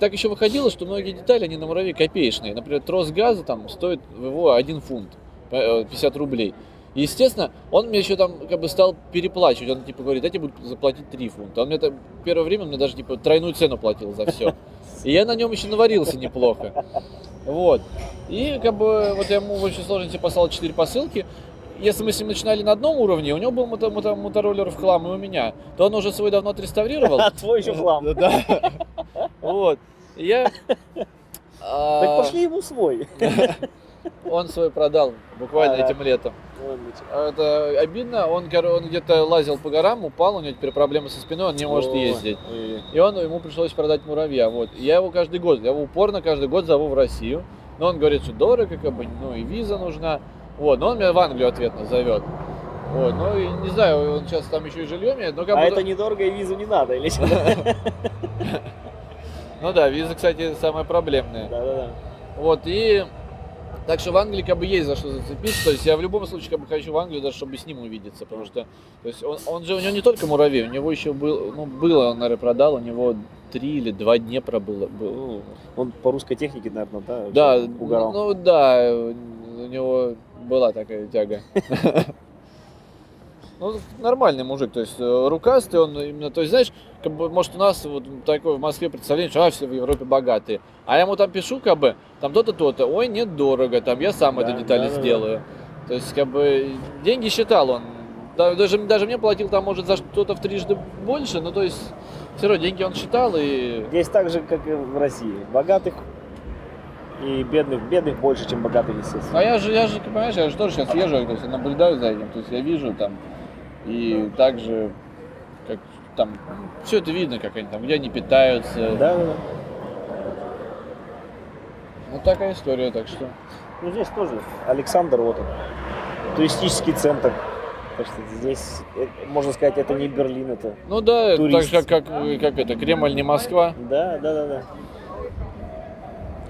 так еще выходило, что многие детали, они на муравей копеечные. Например, трос газа там стоит его 1 фунт, э, 50 рублей. И, естественно, он мне еще там как бы стал переплачивать. Он типа говорит, тебе буду заплатить 3 фунта. Он мне там, первое время мне даже типа тройную цену платил за все. И я на нем еще наварился неплохо. Вот. И как бы вот я ему в общей сложности послал 4 посылки. Если мы с ним начинали на одном уровне, у него был мото- мото- мотороллер в хлам, и у меня, то он уже свой давно отреставрировал. А твой еще хлам. Да. Вот. Я... а, Так пошли ему свой. *laughs* Он свой продал буквально этим летом. А Это обидно, он, он где-то лазил по горам, упал, у него теперь проблемы со спиной, он не может Ой. ездить. И он, ему пришлось продать муравья. Вот. Я его каждый год, я его упорно каждый год зову в Россию. Но он говорит, что дорого, как бы, ну и виза нужна. Вот, но он меня в Англию ответно зовет. Вот, ну и не знаю, он сейчас там еще и жилье имеет, но как А бы... это недорого и визу не надо, или что? *laughs* Ну да, виза, кстати, самая проблемная. Да-да-да. Вот, и... Так что в Англии как бы есть за что зацепиться. То есть я в любом случае как бы хочу в Англию, даже чтобы с ним увидеться. Потому что то есть он, он же, у него не только муравей, у него еще был, ну, было, он, наверное, продал, у него три или два дня пробыло. был. Ну, Он по русской технике, наверное, да? Да, угорал. ну да, у него была такая тяга. *laughs* Ну, нормальный мужик, то есть э, рукастый он именно, то есть, знаешь, как бы, может, у нас вот такое в Москве представление, что а, все в Европе богатые. А я ему там пишу, как бы, там то-то, то-то, ой, нет, дорого, там, я сам Да, эту деталь да, да, да. сделаю. То есть, как бы, деньги считал он. Да, Даже, даже мне платил там, может, за что-то в трижды больше, но, то есть, все равно деньги он считал, и Здесь так же, как и в России. Богатых и бедных. Бедных больше, чем богатых, естественно. А я же, я же, понимаешь, я же тоже сейчас езжу, то есть я наблюдаю за этим, то есть я вижу там, и также, как там, все это видно, как они там, где они питаются. Да, да, да. Вот такая история, так что. Ну, здесь тоже Александр, вот он. Туристический центр. Так что здесь, э, можно сказать, это не Берлин, это... Ну да, это так Турист. же, как, как, как это, Кремль не Москва. Да, да, да, да.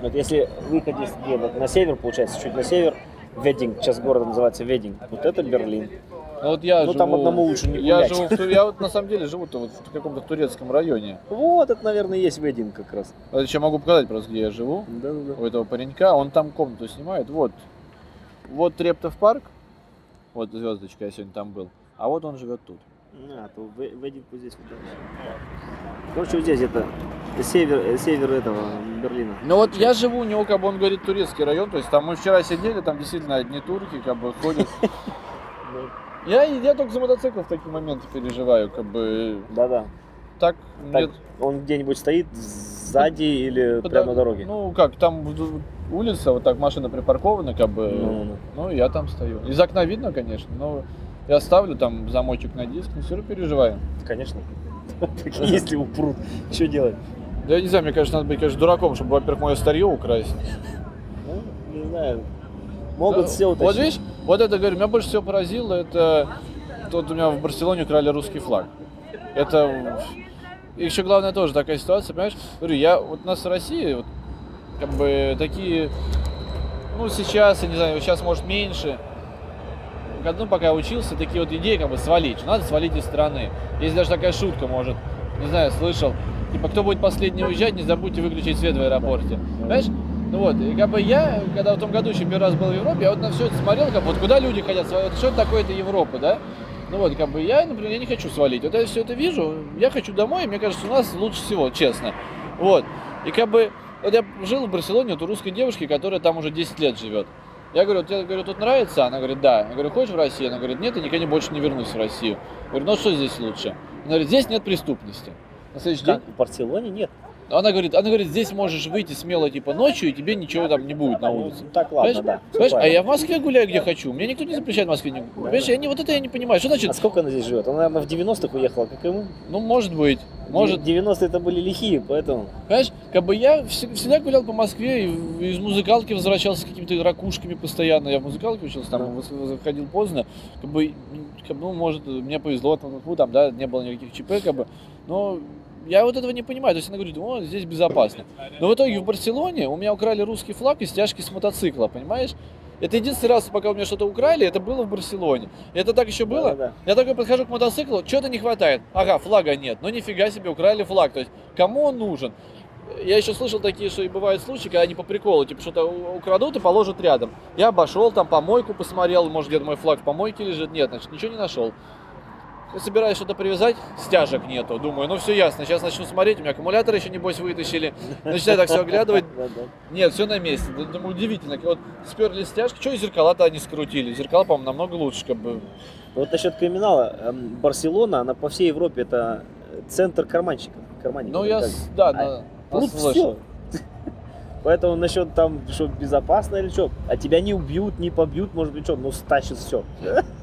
Вот если выходить где, вот на север, получается, чуть на север, Вединг, сейчас город называется Вединг, вот это Берлин. Ну вот я Ну, живу, там одному лучше не я гулять. живу, я вот на самом деле живу вот в каком-то турецком районе. Вот, это, наверное, есть Вединг как раз. Вот еще могу показать просто, где я живу. Да, да, да. у этого паренька, он там комнату снимает, вот, вот Трептов парк, вот звездочка, я сегодня там был, а вот он живет тут. А, то Ве- Вединг вот здесь вот. Короче, вот здесь это север, э, север этого Берлина. Ну вот я живу у него, как бы он говорит, турецкий район, то есть там мы вчера сидели, там действительно одни турки, как бы ходят. *laughs* Ну, Я, я только за мотоцикл в такие моменты переживаю, как бы Да-да. так, Так, нет. он где-нибудь стоит сзади или Пода- прямо на дороге? Ну как, там улица, вот так машина припаркована, как бы, Ну-ну-ну. ну я там стою. Из окна видно, конечно, но я ставлю там замочек на диск, но все равно переживаю. Конечно. *laughs* Если упрут, что делать? Да я не знаю, мне кажется, надо быть, конечно, дураком, чтобы, во-первых, мое старье украсть. Ну, не знаю. Могут все Вот утащить. видишь, вот это, говорю, меня больше всего поразило, это тут у меня в Барселоне украли русский флаг. Это и еще главное тоже такая ситуация, понимаешь? Говорю, я вот у нас в России вот, как бы такие, ну сейчас, я не знаю, сейчас может меньше. Ну, пока я учился, такие вот идеи как бы свалить, что надо свалить из страны. Есть даже такая шутка, может, не знаю, слышал, типа, кто будет последний уезжать, не забудьте выключить свет в аэропорте. Понимаешь? Ну вот, и как бы я, когда в том году еще первый раз был в Европе, я вот на все это смотрел, как вот куда люди хотят вот что это такое это Европа, да? Ну вот, как бы я, например, я не хочу свалить. Вот я все это вижу, я хочу домой, и мне кажется, у нас лучше всего, честно. Вот. И как бы, вот я жил в Барселоне, вот у русской девушки, которая там уже 10 лет живет. Я говорю, тебе говорю, тут нравится? Она говорит, да. Я говорю, хочешь в Россию? Она говорит, нет, я никогда больше не вернусь в Россию. Я говорю, ну а что здесь лучше? Она говорит, здесь нет преступности. На следующий день Как? В Барселоне нет. Она говорит, она говорит, здесь можешь выйти смело типа ночью, и тебе ничего там не будет на Ну, улице. Так, ладно, Понимаешь? да. Понимаешь? А я в Москве гуляю, где хочу. Мне никто не запрещает в Москве. не- Понимаешь, я не, вот это я не понимаю. Что значит, А сколько она здесь живет? Она, наверное, в 90-х уехала, как и мы. ну, может быть, может, 90-е это были лихие, поэтому... Понимаешь, как бы я вс- всегда гулял по Москве и из музыкалки возвращался с какими-то ракушками постоянно. Я в музыкалке учился, там Да. заходил поздно. Как бы, м, как бы, ну, может, мне повезло, там, ну, там, да, не было никаких ЧП, как бы. Но я вот этого не понимаю. То есть она говорит, о, здесь безопасно. Но в итоге в Барселоне у меня украли русский флаг и стяжки с мотоцикла, понимаешь? Это единственный раз, пока у меня что-то украли, это было в Барселоне. Это так еще было? Да-да-да. Я такой подхожу к мотоциклу, что-то не хватает. Ага, флага нет. Ну нифига себе, украли флаг. То есть, кому он нужен? Я еще слышал такие, что и бывают случаи, когда они по приколу, типа что-то украдут и положат рядом. Я обошел, там помойку посмотрел, может где-то мой флаг в помойке лежит. Нет, значит, ничего не нашел. Я собираюсь что-то привязать, стяжек нету. Думаю, ну все ясно, сейчас начну смотреть, у меня аккумулятор еще, небось, вытащили. Начинаю так все *laughs* оглядывать. Нет, все на месте. Думаю, удивительно. Вот сперли стяжки, что и зеркала-то они скрутили. Зеркала, по-моему, намного лучше, как бы. Вот насчет криминала. эм, Барселона, она по всей Европе это центр карманщиков. карманников, Ну, я, как? с- да, А на, наслышал. все. *laughs* Поэтому насчет там, что безопасно или что, а тебя не убьют, не побьют, может быть, что, ну стащат все.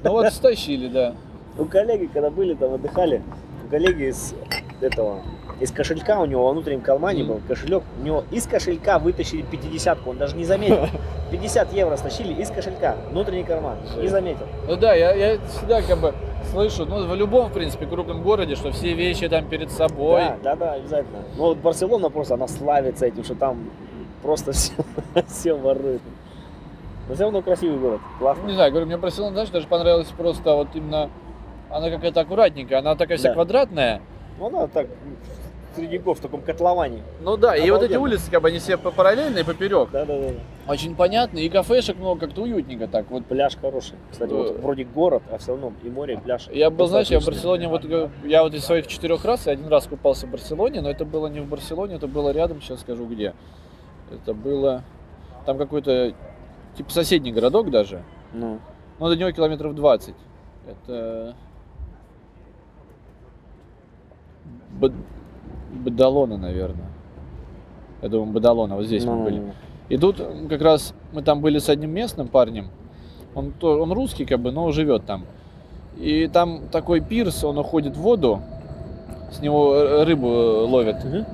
Ну вот стащили, да. У коллеги, когда были там, отдыхали, у коллеги из этого, из кошелька у него во внутреннем кармане был кошелек, у него из кошелька вытащили 50 он даже не заметил. *laughs* 50 евро стащили из кошелька, внутренний карман, не заметил. Ну да, я, я всегда как бы слышу, ну в любом, в принципе, крупном городе, что все вещи там перед собой. Да, да, да, обязательно. Ну вот Барселона просто, она славится этим, что там просто *laughs* все, все воруют. Но все равно красивый город, классно. Не знаю, говорю, мне Барселона, знаешь, даже понравилась просто вот именно, она какая-то аккуратненькая, она такая вся Да. квадратная. Ну она так средняков в таком котловане. Ну да, и вот эти Обалденно. улицы, как бы, они все параллельные, поперек. Да, да, да. Очень понятные, и кафешек много, как-то уютненько так. Вот Пляж хороший. Кстати, вот вроде город, а все равно и море, и пляж. Я был, Просто знаешь, я в. Барселоне, вот я вот из своих четырех раз, я один раз купался в Барселоне, но это было не в Барселоне, это было рядом, сейчас скажу где. Это было, там какой-то, типа соседний городок даже, Ну, но до него километров 20. Это... Бад- Бадалона, наверное. Я думаю, Бадалона, вот здесь ну, мы были. ну, И тут как раз мы там были с одним местным парнем. Он, он русский, как бы, но живет там. И там такой пирс, он уходит в воду, с него рыбу э, ловят. Мгм.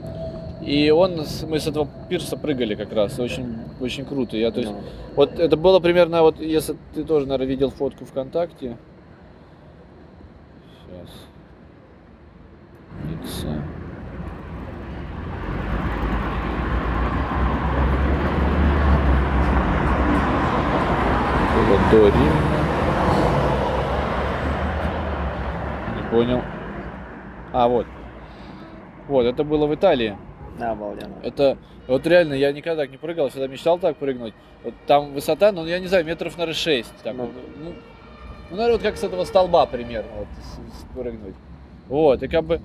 И он, мы с этого пирса прыгали как раз, очень, очень круто. Я, то есть, ну. вот это было примерно, вот если ты тоже, наверное, видел фотку ВКонтакте. Сейчас. Ницца. Было до Рима. Не понял. А, вот. Вот, это было в Италии. Да, обалденно. Это вот реально, я никогда так не прыгал, всегда мечтал так прыгнуть. Вот там высота, ну я не знаю, метров, наверное, 6. Так, Ну. ну, ну, наверное, вот как с этого столба примерно вот, спрыгнуть. Вот, и как бы,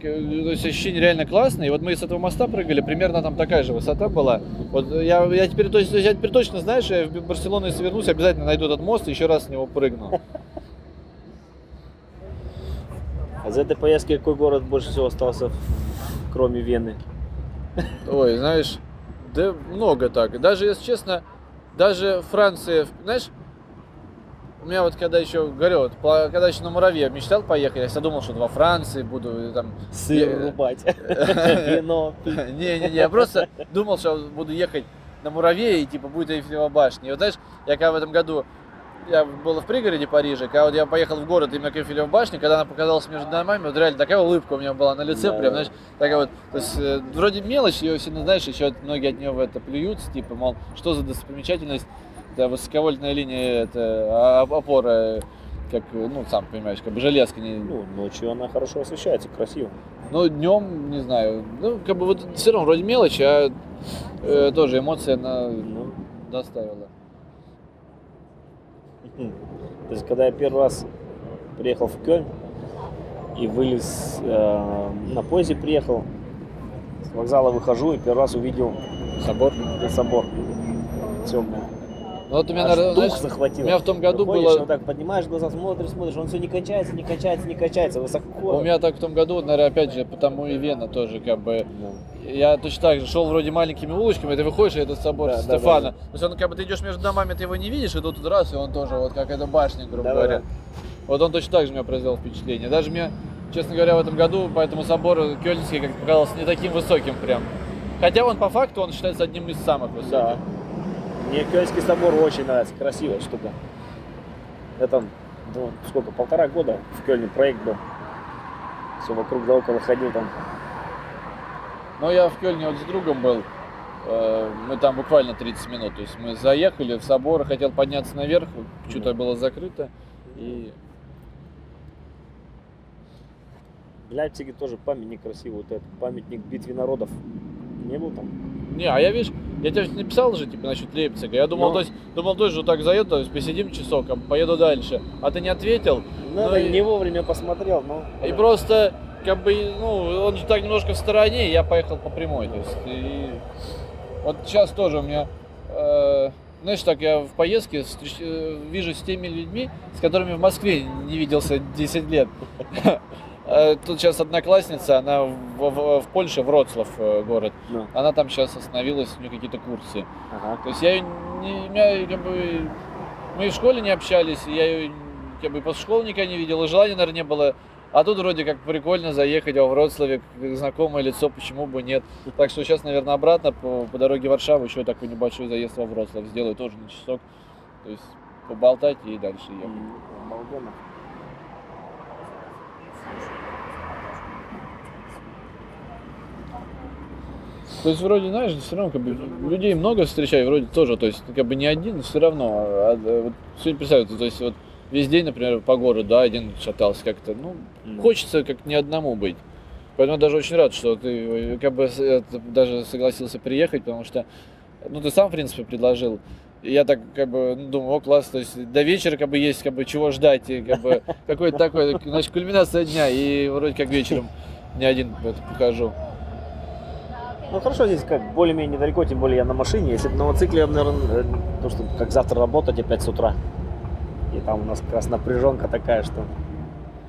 то есть ощущение реально классное. И вот мы с этого моста прыгали, примерно там такая же высота была. Вот я, я, теперь, то есть, я теперь точно знаю, что я в Барселону, если вернусь, обязательно найду этот мост и еще раз с него прыгну. А из этой поездки какой город больше всего остался, кроме Вены? Ой, знаешь, да много так. Даже, если честно, даже Франция, знаешь, у меня вот когда еще, говорю, вот, когда еще на Муравье мечтал поехать, я всегда думал, что во Франции буду и там... Сыр Я- рубать, *laughs* вино. *laughs* Не-не-не, я просто думал, что буду ехать на Муравье и типа будет Эйфелева башня. И вот знаешь, я когда в этом году я был в пригороде Парижа, когда вот я поехал в город именно к Эйфелевой башне, когда она показалась между домами, вот реально такая улыбка у меня была на лице, Да, прям, знаешь, такая вот, то есть э, вроде мелочь, ее все, знаешь, еще многие от нее в это плюются, типа, мол, что за достопримечательность, это высоковольтная линия, это опора, как, ну, сам понимаешь, как бы железка не, Ну, ночью она хорошо освещается, красиво. ну, днем, не знаю. Ну, как бы вот все равно вроде мелочь, а э, тоже эмоция она Ну, доставила. То есть, когда я первый раз приехал в Кёльн и вылез, э, на поезде приехал, с вокзала выхожу и первый раз увидел Собор. собор темный. Ну, вот у меня, Аж наверное, дух знаешь, захватил. у меня в том году Выходишь, было- вот так поднимаешь глаза, смотришь, смотришь, он все не качается, не качается, не качается, высоко. у меня так в том году, наверное, опять же, потому и Вена тоже, как бы, Да. я точно так же шел вроде маленькими улочками, ты выходишь, и это собор Да, да, Стефана. да, То есть он, как бы, ты идешь между домами, ты его не видишь, и тут раз, и он тоже, вот как эта башня, грубо Да, да, говоря. да. Вот он точно так же меня произвел впечатление. Даже мне, честно говоря, в этом году по этому собору Кёльнский, как показалось, не таким высоким прям. Хотя он по факту, он считается одним из самых высоких. Да. Мне Кёльнский собор очень нравится, красивая штука. Там, ну, сколько, полтора года в Кёльне проект был. Все вокруг да около ходил там. Но я в Кёльне вот с другом был. э, Мы там буквально 30 минут. То есть мы заехали в собор, хотел подняться наверх, что-то было закрыто. И В Лейпциге тоже памятник красивый, вот этот памятник битве народов. Не был там? Не, а я, видишь, Я тебе написал же, типа, насчет Лейпцига. Я думал, Ну. то есть, думал, тоже вот так заеду, то есть посидим часок, а поеду дальше. А ты не ответил. Ну, Ну, и- не вовремя посмотрел, но... И просто, как бы, ну, он же так немножко в стороне, и я поехал по прямой. То есть, и вот сейчас тоже у меня, э, знаешь, так я в поездке встреч- э, вижу с теми людьми, с которыми в Москве не виделся 10 лет. *laughs* Э, Тут сейчас одноклассница, она в, в- в Польше, Вроцлав э, город. Ну, Она там сейчас остановилась, у нее какие-то курсы. ага. То есть я не, меня, как бы, мы в школе не общались, я ее как бы после школы никогда не видел, и желания, наверное, не было. А тут вроде как прикольно заехать во Вроцлаве, как знакомое лицо, почему бы нет. Так что сейчас, наверное, обратно по, по дороге в Варшаву еще такой небольшой заезд во Вроцлав сделаю, тоже на часок. То есть поболтать и дальше ехать. Обалденно. То есть вроде, знаешь, все равно как бы людей много встречаю, вроде тоже, то есть как бы не один, все равно. А, а, вот, сегодня представь, то есть вот весь день, например, по городу, да, один шатался как-то, ну, М. хочется как не одному быть. Поэтому я даже очень рад, что ты э, как бы это, даже согласился приехать, потому что, ну, ты сам, в принципе, предложил. Я так как бы ну, думаю, о, класс, то есть до вечера как бы есть как бы чего ждать, и как бы *laughs* какой-то такой, значит, кульминация дня, и вроде как вечером не один это покажу. Ну хорошо, здесь как более-менее недалеко, тем более я на машине. Если бы на мотоцикле, я бы, наверное, то, что как завтра работать опять с утра. И там у нас как раз напряженка такая, что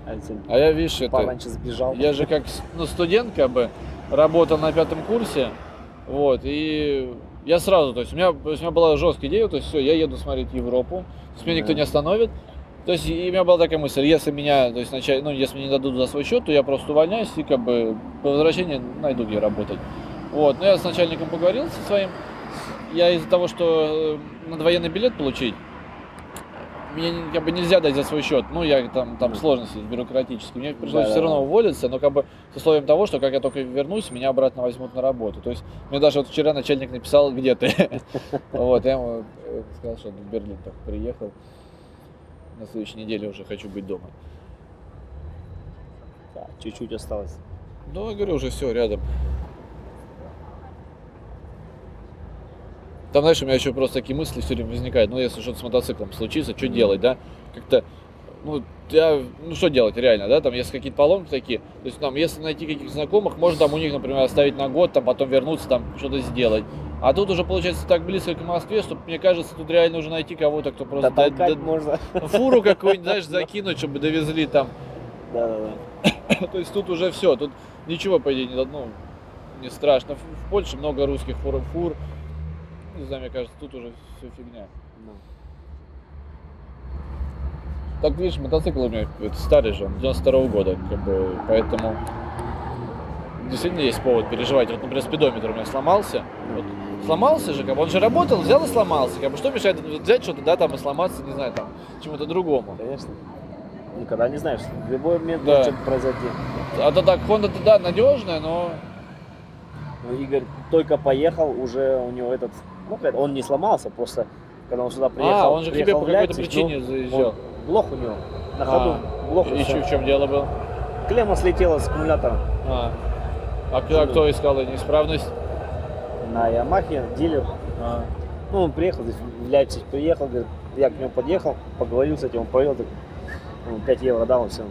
а А я, видишь, это... пораньше сбежал. Я же как ну, студент, как бы, работал на пятом курсе, вот, и я сразу, то есть у меня, то есть у меня была жесткая идея, то есть все, я еду смотреть Европу, то есть меня никто не остановит, то есть и у меня была такая мысль, если меня, то есть начать, ну, если мне не дадут за свой счет, то я просто увольняюсь и как бы по возвращении найду где работать. Вот, но я с начальником поговорил со своим, я из-за того, что э, надо военный билет получить, мне не- как бы нельзя дать за свой счет. Ну, я там, там сложности бюрократические. Мне пришлось Да-да-да. все равно уволиться, но как бы с условием того, что как я только вернусь, меня обратно возьмут на работу. То есть мне даже вот вчера начальник написал, где ты. *laughs* Вот, я ему э, сказал, что в Берлин только приехал. На следующей неделе уже хочу быть дома. Да, чуть-чуть осталось. Ну, я говорю, уже все рядом. Там, знаешь, у меня еще просто такие мысли все время возникают. Ну, если что-то с мотоциклом случится, что делать, да? Как-то, ну, я, ну, что делать реально, да? Там, если какие-то поломки такие, то есть, там, если найти каких-то знакомых, можно там у них, например, оставить на год, там, потом вернуться, там, что-то сделать. А тут уже, получается, так близко к Москве, что, мне кажется, тут реально уже найти кого-то, кто просто... да- Дотолкать да- можно. фуру какую-нибудь, знаешь, *laughs* закинуть, чтобы довезли там. Да-да-да. *coughs* То есть тут уже все, тут ничего, по идее, не, ну, не страшно. В, в Польше много русских фур, фур. Не знаю, мне кажется, тут уже все фигня. Ну. Так, видишь, мотоцикл у меня это старый же, он 92 года, как бы, поэтому действительно есть повод переживать. Вот, например, спидометр у меня сломался. Вот, сломался же, как бы, он же работал, взял и сломался. Как бы, что мешает взять что-то, да, там и сломаться, не знаю, там, чему-то другому. Конечно. Никогда не знаешь, в любой момент Да. может что-то произойти. А то так, Honda-то, да, надежная, но Ну, Игорь только поехал, уже у него этот, как, он не сломался, просто когда он сюда приехал. а, он же к тебе по какой-то причине ну, заезжал. блох у него, на ходу, блох и чё, в чем дело было? Клемма слетела с аккумулятора А, а кто, а кто искал неисправность? на Ямахе, дилер. А. Ну, он приехал, здесь в Лейпциг приехал, говорит, я к нему подъехал, поговорил с этим, он повел, так, ну, 5 евро дал, и все.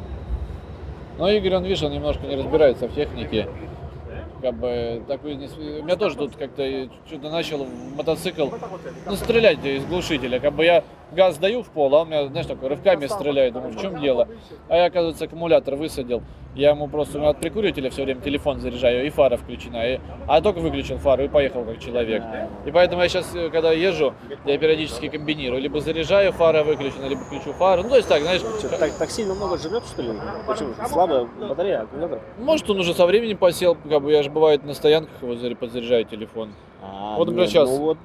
Ну, Игорь, он, видишь, он немножко не разбирается в технике. Как бы такой не У меня тоже тут как-то что-то начал мотоцикл ну, стрелять из глушителя. Как бы я газ даю в пол, а он меня, знаешь, такой рывками стреляет. Думаю, в чем дело? А я, оказывается, аккумулятор высадил. Я ему просто у меня от прикурителя все время телефон заряжаю, и фара включена. И... А только выключил фару и поехал как человек. И поэтому я сейчас, когда езжу, я периодически комбинирую. Либо заряжаю, фара выключена, либо включу фару. Ну, то есть так, знаешь, Что, так, так сильно много жрет, что ли? Почему? Слабая батарея, аккумулятор? может, он уже со временем посел, как бы я же бывает на стоянках его заря- подзаряжаю телефон. А, Вот, например, нет, щас. Ну вот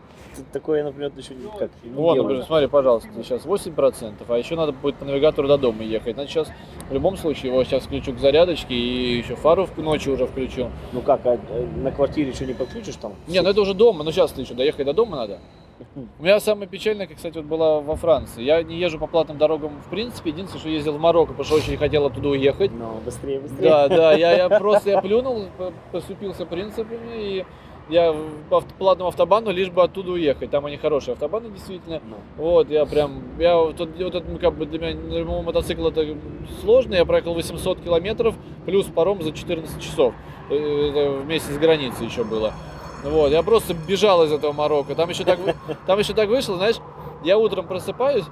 такое, например, еще не, как, не Вот, например, смотри, пожалуйста, сейчас 8%, а еще надо будет по навигатору до дома ехать. Значит, сейчас в любом случае его сейчас включу к зарядочке и еще фару в ночью уже включу. Ну как, а, э, на квартире еще не подключишь там? Не, ну это уже дома, ну сейчас еще доехать до дома надо. *laughs* У меня самое печальное, кстати, вот была во Франции. Я не езжу по платным дорогам в принципе, единственное, что ездил в Марокко, потому что очень хотел оттуда уехать. Ну, быстрее, быстрее. Да, да, я, я *laughs* просто я плюнул, по- поступился принципами и я по платному автобану, лишь бы оттуда уехать. Там они хорошие автобаны, действительно. Ну. Вот, я прям, я вот, вот этот, ну, как бы для меня, для моего мотоцикла это сложно, я проехал 800 километров, плюс паром за 14 часов, Э, это вместе с границей еще было. Вот, я просто бежал из этого Марокко, там еще так, *laughs* там еще так вышло, знаешь, я утром просыпаюсь,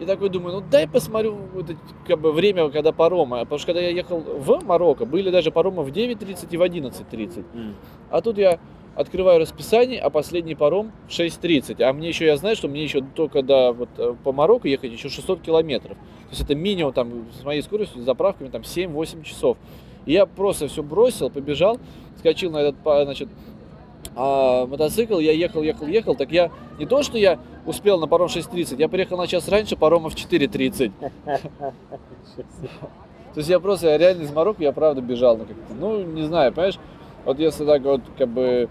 и такой думаю, ну дай посмотрю вот как бы, время, когда паромы. Потому что когда я ехал в Марокко, были даже паромы в 9.30 и в 11.30. М. А тут я открываю расписание, а последний паром в 6.30. А мне еще, я знаю, что мне еще только до, вот, э, по Марокко ехать еще 600 километров. То есть это минимум там с моей скоростью, с заправками там 7-8 часов. И я просто все бросил, побежал, скачал на этот, значит, а, мотоцикл, я ехал, ехал, ехал, так я не то, что я успел на паром в 6.30, я приехал на час раньше, парома в 4.30. То есть я просто, я реально из Марокко, я правда бежал. Ну, как-то, ну, не знаю, понимаешь, вот если так вот, как бы,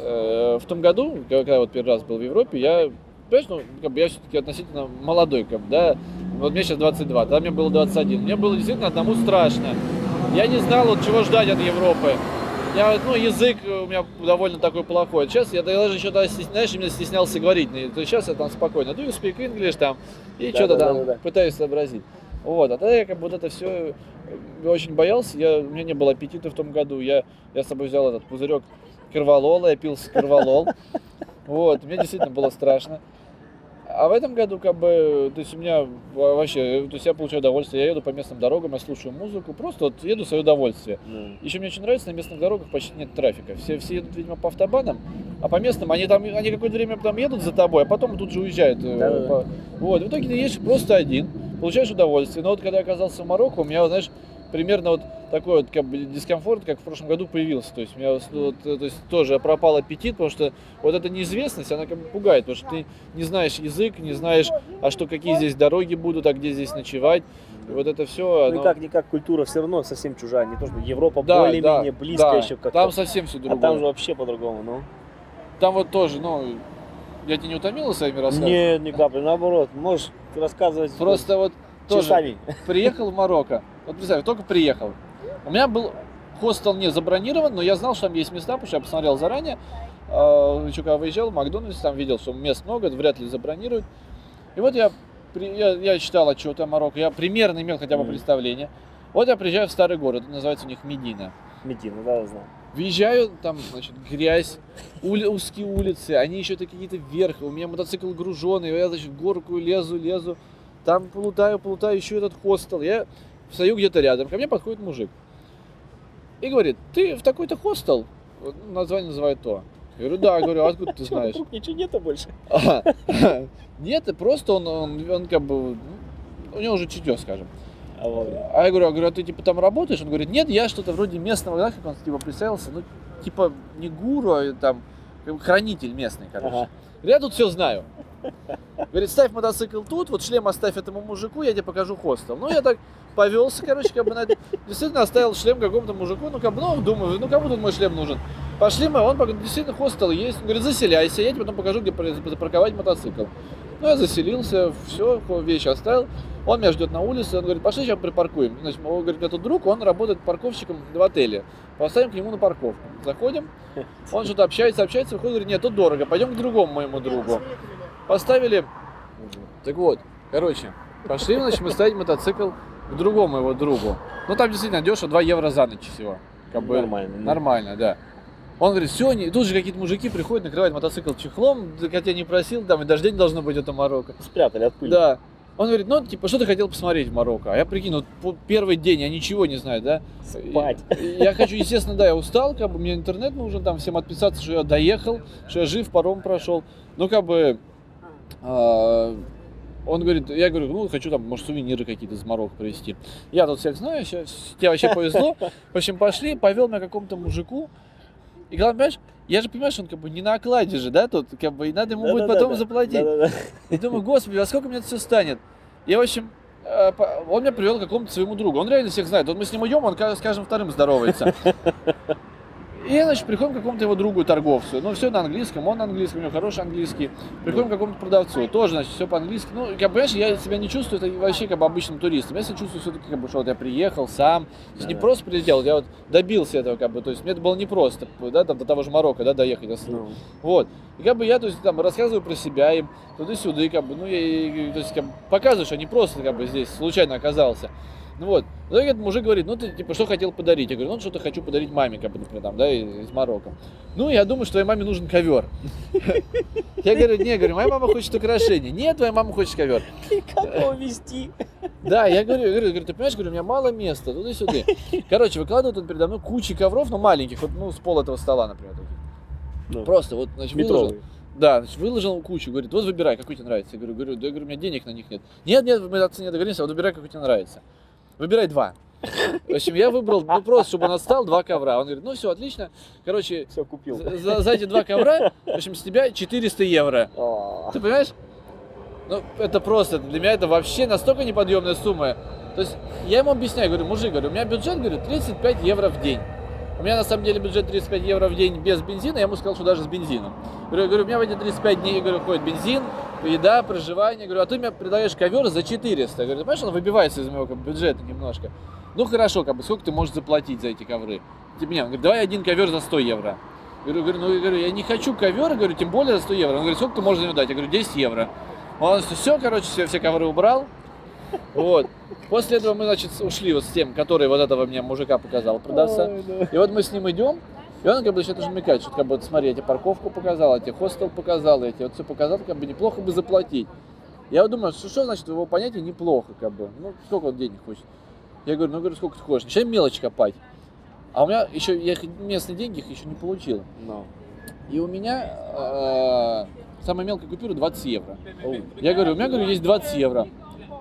э, в том году, когда вот первый раз был в Европе, я, понимаешь, ну, как бы я все-таки относительно молодой, как бы, да, вот мне сейчас 22, тогда мне было 21, мне было действительно одному страшно. Я не знал, вот, чего ждать от Европы. Я, ну, язык у меня довольно такой плохой. Сейчас я даже еще, стес- знаешь, именно стеснялся говорить. То есть сейчас я там спокойно. Do you speak English там? И Да, что-то да, там да, да. пытаюсь сообразить. Вот, а тогда я как бы вот это все очень боялся. Я, у меня не было аппетита в том году. Я, я с собой взял этот пузырек корвалола, я пил корвалол. Вот, мне действительно было страшно. А в этом году, как бы, то есть у меня во- вообще, то есть я получаю удовольствие, я еду по местным дорогам, я слушаю музыку, просто вот еду в свое удовольствие. Ну. Еще мне очень нравится, на местных дорогах почти нет трафика. Все, все едут, видимо, по автобанам, а по местным они там, они какое-то время там едут за тобой, а потом тут же уезжают. э, по- Вот, в итоге ты едешь просто один, получаешь удовольствие. Но вот когда я оказался в Марокко, у меня, знаешь, примерно вот такой вот как бы дискомфорт, как в прошлом году появился. То есть у меня вот, вот, э, то есть тоже пропал аппетит, потому что вот эта неизвестность, она как бы пугает, потому что ты не знаешь язык, не знаешь, а что какие здесь дороги будут, а где здесь ночевать. И вот это все. Ну и как-никак культура все равно совсем чужая. Не то, что Европа Да, более-менее да, близко да. еще как-то. Там совсем все а другое. там же вообще по-другому, ну. Там вот тоже, ну, я тебя не утомила своими рассказами? Нет, ни капли, наоборот. Можешь рассказывать Просто вот тоже часами. приехал в Марокко. Вот представь, только приехал. У меня был хостел не забронирован, но я знал, что там есть места, потому что я посмотрел заранее. А, Еще когда выезжал в Макдональдс, там видел, что мест много, вряд ли забронируют. И вот я, я, я читал отчеты о Марокко, я примерно имел хотя бы представление. Вот я приезжаю в старый город, называется у них Медина. Медина, да, я знаю. Въезжаю, там, значит, грязь, ули- узкие улицы, они еще какие-то вверх, у меня мотоцикл груженный, я, значит, горку лезу, лезу, там плутаю, плутаю, еще этот хостел, я стою где-то рядом, ко мне подходит мужик и говорит, ты в такой-то хостел? Название называет то. Я говорю, да, говорю, а откуда ты знаешь? вокруг *laughs* ничего нету больше. *laughs* Нет, просто он, он, он как бы, у него уже чутье, скажем. А. А я говорю, а говорю, а ты типа там работаешь? Он говорит, нет, я что-то вроде местного, да, как он типа представился, ну, типа не гуру, а там хранитель местный, короче. Ага. Я тут все знаю. Говорит, ставь мотоцикл тут, вот шлем оставь этому мужику, я тебе покажу хостел. Ну, я так повелся, короче, как бы на. Действительно оставил шлем какому-то мужику, ну, как бы, ну, думаю, ну, кому тут мой шлем нужен? Пошли мы, он действительно хостел есть. Он говорит, заселяйся, я тебе потом покажу, где запарковать мотоцикл. Ну, я заселился, все, вещи оставил. Он меня ждет на улице, он говорит, пошли сейчас припаркуем. Значит, он говорит, это друг, он работает парковщиком в отеле. Поставим к нему на парковку. Заходим, он что-то общается, общается, выходит, говорит, нет, тут дорого, пойдем к другому моему другу. Поставили, так вот, короче, пошли, значит, мы ставить мотоцикл к другому его другу. Ну, там действительно дешево, 2 евро за ночь всего. Как бы, Нормально. Нормально, да. Он говорит, все, не... тут же какие-то мужики приходят, накрывают мотоцикл чехлом, хотя не просил, там и дождей не должно быть, это Марокко. Спрятали от пыли. Да. Он говорит, ну, типа, что ты хотел посмотреть в Марокко? А я прикинь, вот первый день, я ничего не знаю, да? Спать. Я хочу, естественно, да, я устал, как бы, мне интернет нужен, там, всем отписаться, что я доехал, что я жив, паром прошел. Ну, как бы, он говорит, я говорю, ну, хочу там, может, сувениры какие-то из Марокко привезти. Я тут всех знаю, щас- тебе вообще повезло. В общем, пошли, повел меня к какому-то мужику. И главное, понимаешь, я же понимаю, что он как бы не на окладе же, да, тут, как бы, и надо ему будет Да-да-да-да. потом заплатить. Да-да-да. И думаю, господи, во сколько мне это все станет? И, в общем, э, он меня привел к какому-то своему другу. Он реально всех знает. Вот мы с ним идем, он с каждым вторым здоровается. И, значит, приходим к какому-то его другу торговцу. Ну, все на английском, он на английском, у него хороший английский. Приходим к какому-то продавцу, тоже, значит, все по-английски. Ну, как понимаешь, я себя не чувствую это вообще как бы обычным туристом. Я себя чувствую все-таки, как бы, что вот я приехал сам. То есть не Да-да. просто прилетел, я вот добился этого, как бы. То есть мне это было непросто, да, там, до того же Марокко, да, доехать. до- Ну, Вот. И как бы я, то есть, там, рассказываю про себя им туда-сюда, и как бы, ну, я, то есть, как бы, показываю, что не просто, как бы, здесь случайно оказался. Ну вот. Ну, и этот мужик говорит, ну, ты, типа, что хотел подарить? Я говорю, ну, что-то хочу подарить маме, как бы, например, там, да, из Марокко. Ну, я думаю, что твоей маме нужен ковер. *laughs* Я говорю, не, говорю, моя мама хочет украшения. Нет, твоя мама хочет ковер. как его вести? Да, я говорю, говорю, говорю, ты понимаешь, говорю, у меня мало места, туда-сюда. Короче, выкладывают он передо мной кучи ковров, но маленьких, вот, ну, с пола этого стола, например. Ну, Просто, вот, значит, выложил. метровый. Да, значит, выложил кучу, говорит, вот выбирай, какой тебе нравится. Я говорю, говорю, да, я говорю, у меня денег на них нет. Нет, нет, мы о цене договоримся, вот выбирай, какой тебе нравится. Выбирай два. В общем, я выбрал, ну, просто, чтобы он отстал, два ковра. Он говорит, ну, все, отлично. Короче, Все купил. за, за- эти два ковра, в общем, с тебя 400 евро. Ты понимаешь? Ну, это просто, для меня это вообще настолько неподъемная сумма. То есть, я ему объясняю, говорю, мужик, говорю, у меня бюджет, говорю, 35 евро в день. У меня на самом деле бюджет 35 евро в день без бензина, я ему сказал, что даже с бензином. Говорю, говорю, у меня в эти 35 дней, говорю, ходит бензин, еда, проживание. Говорю, а ты мне предлагаешь ковер за 400. Я говорю, понимаешь, он выбивается из моего бюджета немножко. Ну хорошо, как бы, сколько ты можешь заплатить за эти ковры? Типа, он говорит, давай один ковер за 100 евро. Говорю, говорю, ну, я говорю, я не хочу ковер, говорю, тем более за 100 евро. Он говорит, сколько ты можешь за него дать? Я говорю, 10 евро. Он все, короче, все, все ковры убрал. Вот. После этого мы, значит, ушли вот с тем, который вот этого мне мужика показал, продавца. И вот мы с ним идем, и он как бы начинает уже намекать, что как бы, вот смотри, я тебе парковку показал, я тебе хостел показал, я тебе вот все показал, как бы неплохо бы заплатить. Я вот думаю, что, что значит в его понятии неплохо, как бы, ну, сколько он денег хочет. Я говорю, ну, говорю, сколько ты хочешь, начинай мелочь копать. А у меня еще, я местные деньги их еще не получил. Ну. И у меня э, самая мелкая купюра 20 евро. Я говорю, у меня, говорю, есть 20 евро.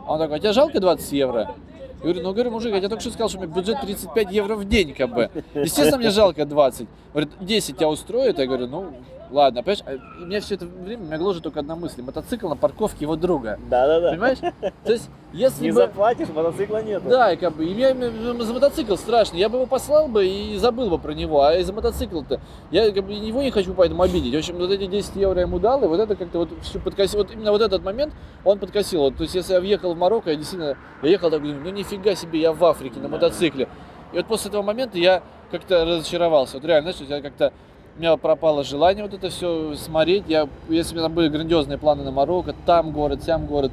А он такой, а тебе жалко 20 евро? Я говорю, ну, говорю, мужик, я тебе только что сказал, что у меня бюджет 35 евро в день, бы. Естественно, мне жалко 20. Говорит, 10 тебя устроит? Я говорю, ну, ладно. Понимаешь, у меня все это время меня гложет только одна мысль. Мотоцикл на парковке его друга. Да-да-да. Понимаешь? То есть, если Не бы... заплатишь, мотоцикла нет. Да, и как бы, и мне м- за мотоцикл страшно. Я бы его послал бы и забыл бы про него. А из-за мотоцикла-то я как бы его не хочу поэтому обидеть. В общем, вот эти 10 евро я ему дал, и вот это как-то вот все подкосил. Вот именно вот этот момент он подкосил. Вот, то есть, если я въехал в Марокко, я действительно, я ехал так, думаю, ну нифига себе, я в Африке на мотоцикле. И вот после этого момента я как-то разочаровался. Вот реально, знаешь, я как-то у меня пропало желание вот это все смотреть. Я, если у меня там были грандиозные планы на Марокко, там город, сям город,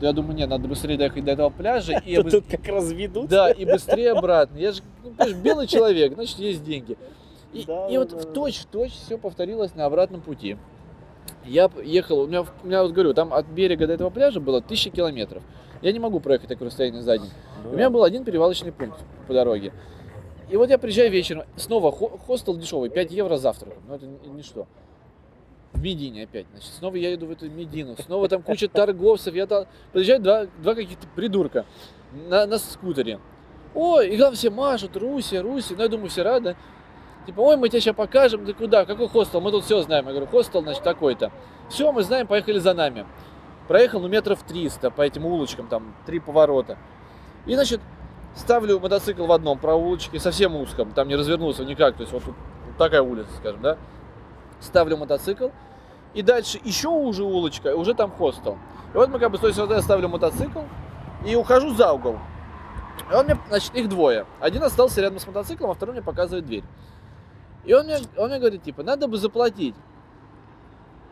то я думаю, нет, надо быстрее доехать до этого пляжа. И *laughs* Тут, как разведут. да, и быстрее обратно. Я же, ну, белый *laughs* человек, значит, есть деньги. И, Да, и да, вот да, в да. точь в точь все повторилось на обратном пути. Я ехал, у меня, у меня вот говорю, там от берега до этого пляжа было тысяча километров. Я не могу проехать такое расстояние за день. Ну У меня был один перевалочный пункт по дороге. И вот я приезжаю вечером, снова хо- хостел дешевый, 5 евро завтрак. Ну это ни- ничто. В Медине опять, значит, снова я иду в эту Медину, снова там куча торговцев, я там, приезжают два, два каких-то придурка на, на скутере. Ой, и там все машут, Руси, Руси, ну я думаю, все рады. Типа, ой, мы тебе сейчас покажем, ты куда, какой хостел, мы тут все знаем. Я говорю, хостел, значит, такой-то. Все, мы знаем, поехали за нами. Проехал, ну, метров 300 по этим улочкам, там, три поворота. И, значит, ставлю мотоцикл в одном проулочке, совсем узком, там не развернулся никак, то есть вот вот такая улица, скажем, да. Ставлю мотоцикл, и дальше еще уже улочка, уже там хостел. И вот мы как бы, то есть вот я ставлю мотоцикл и ухожу за угол. И он мне, значит, их двое. Один остался рядом с мотоциклом, а второй мне показывает дверь. И он мне, он мне говорит, типа, надо бы заплатить.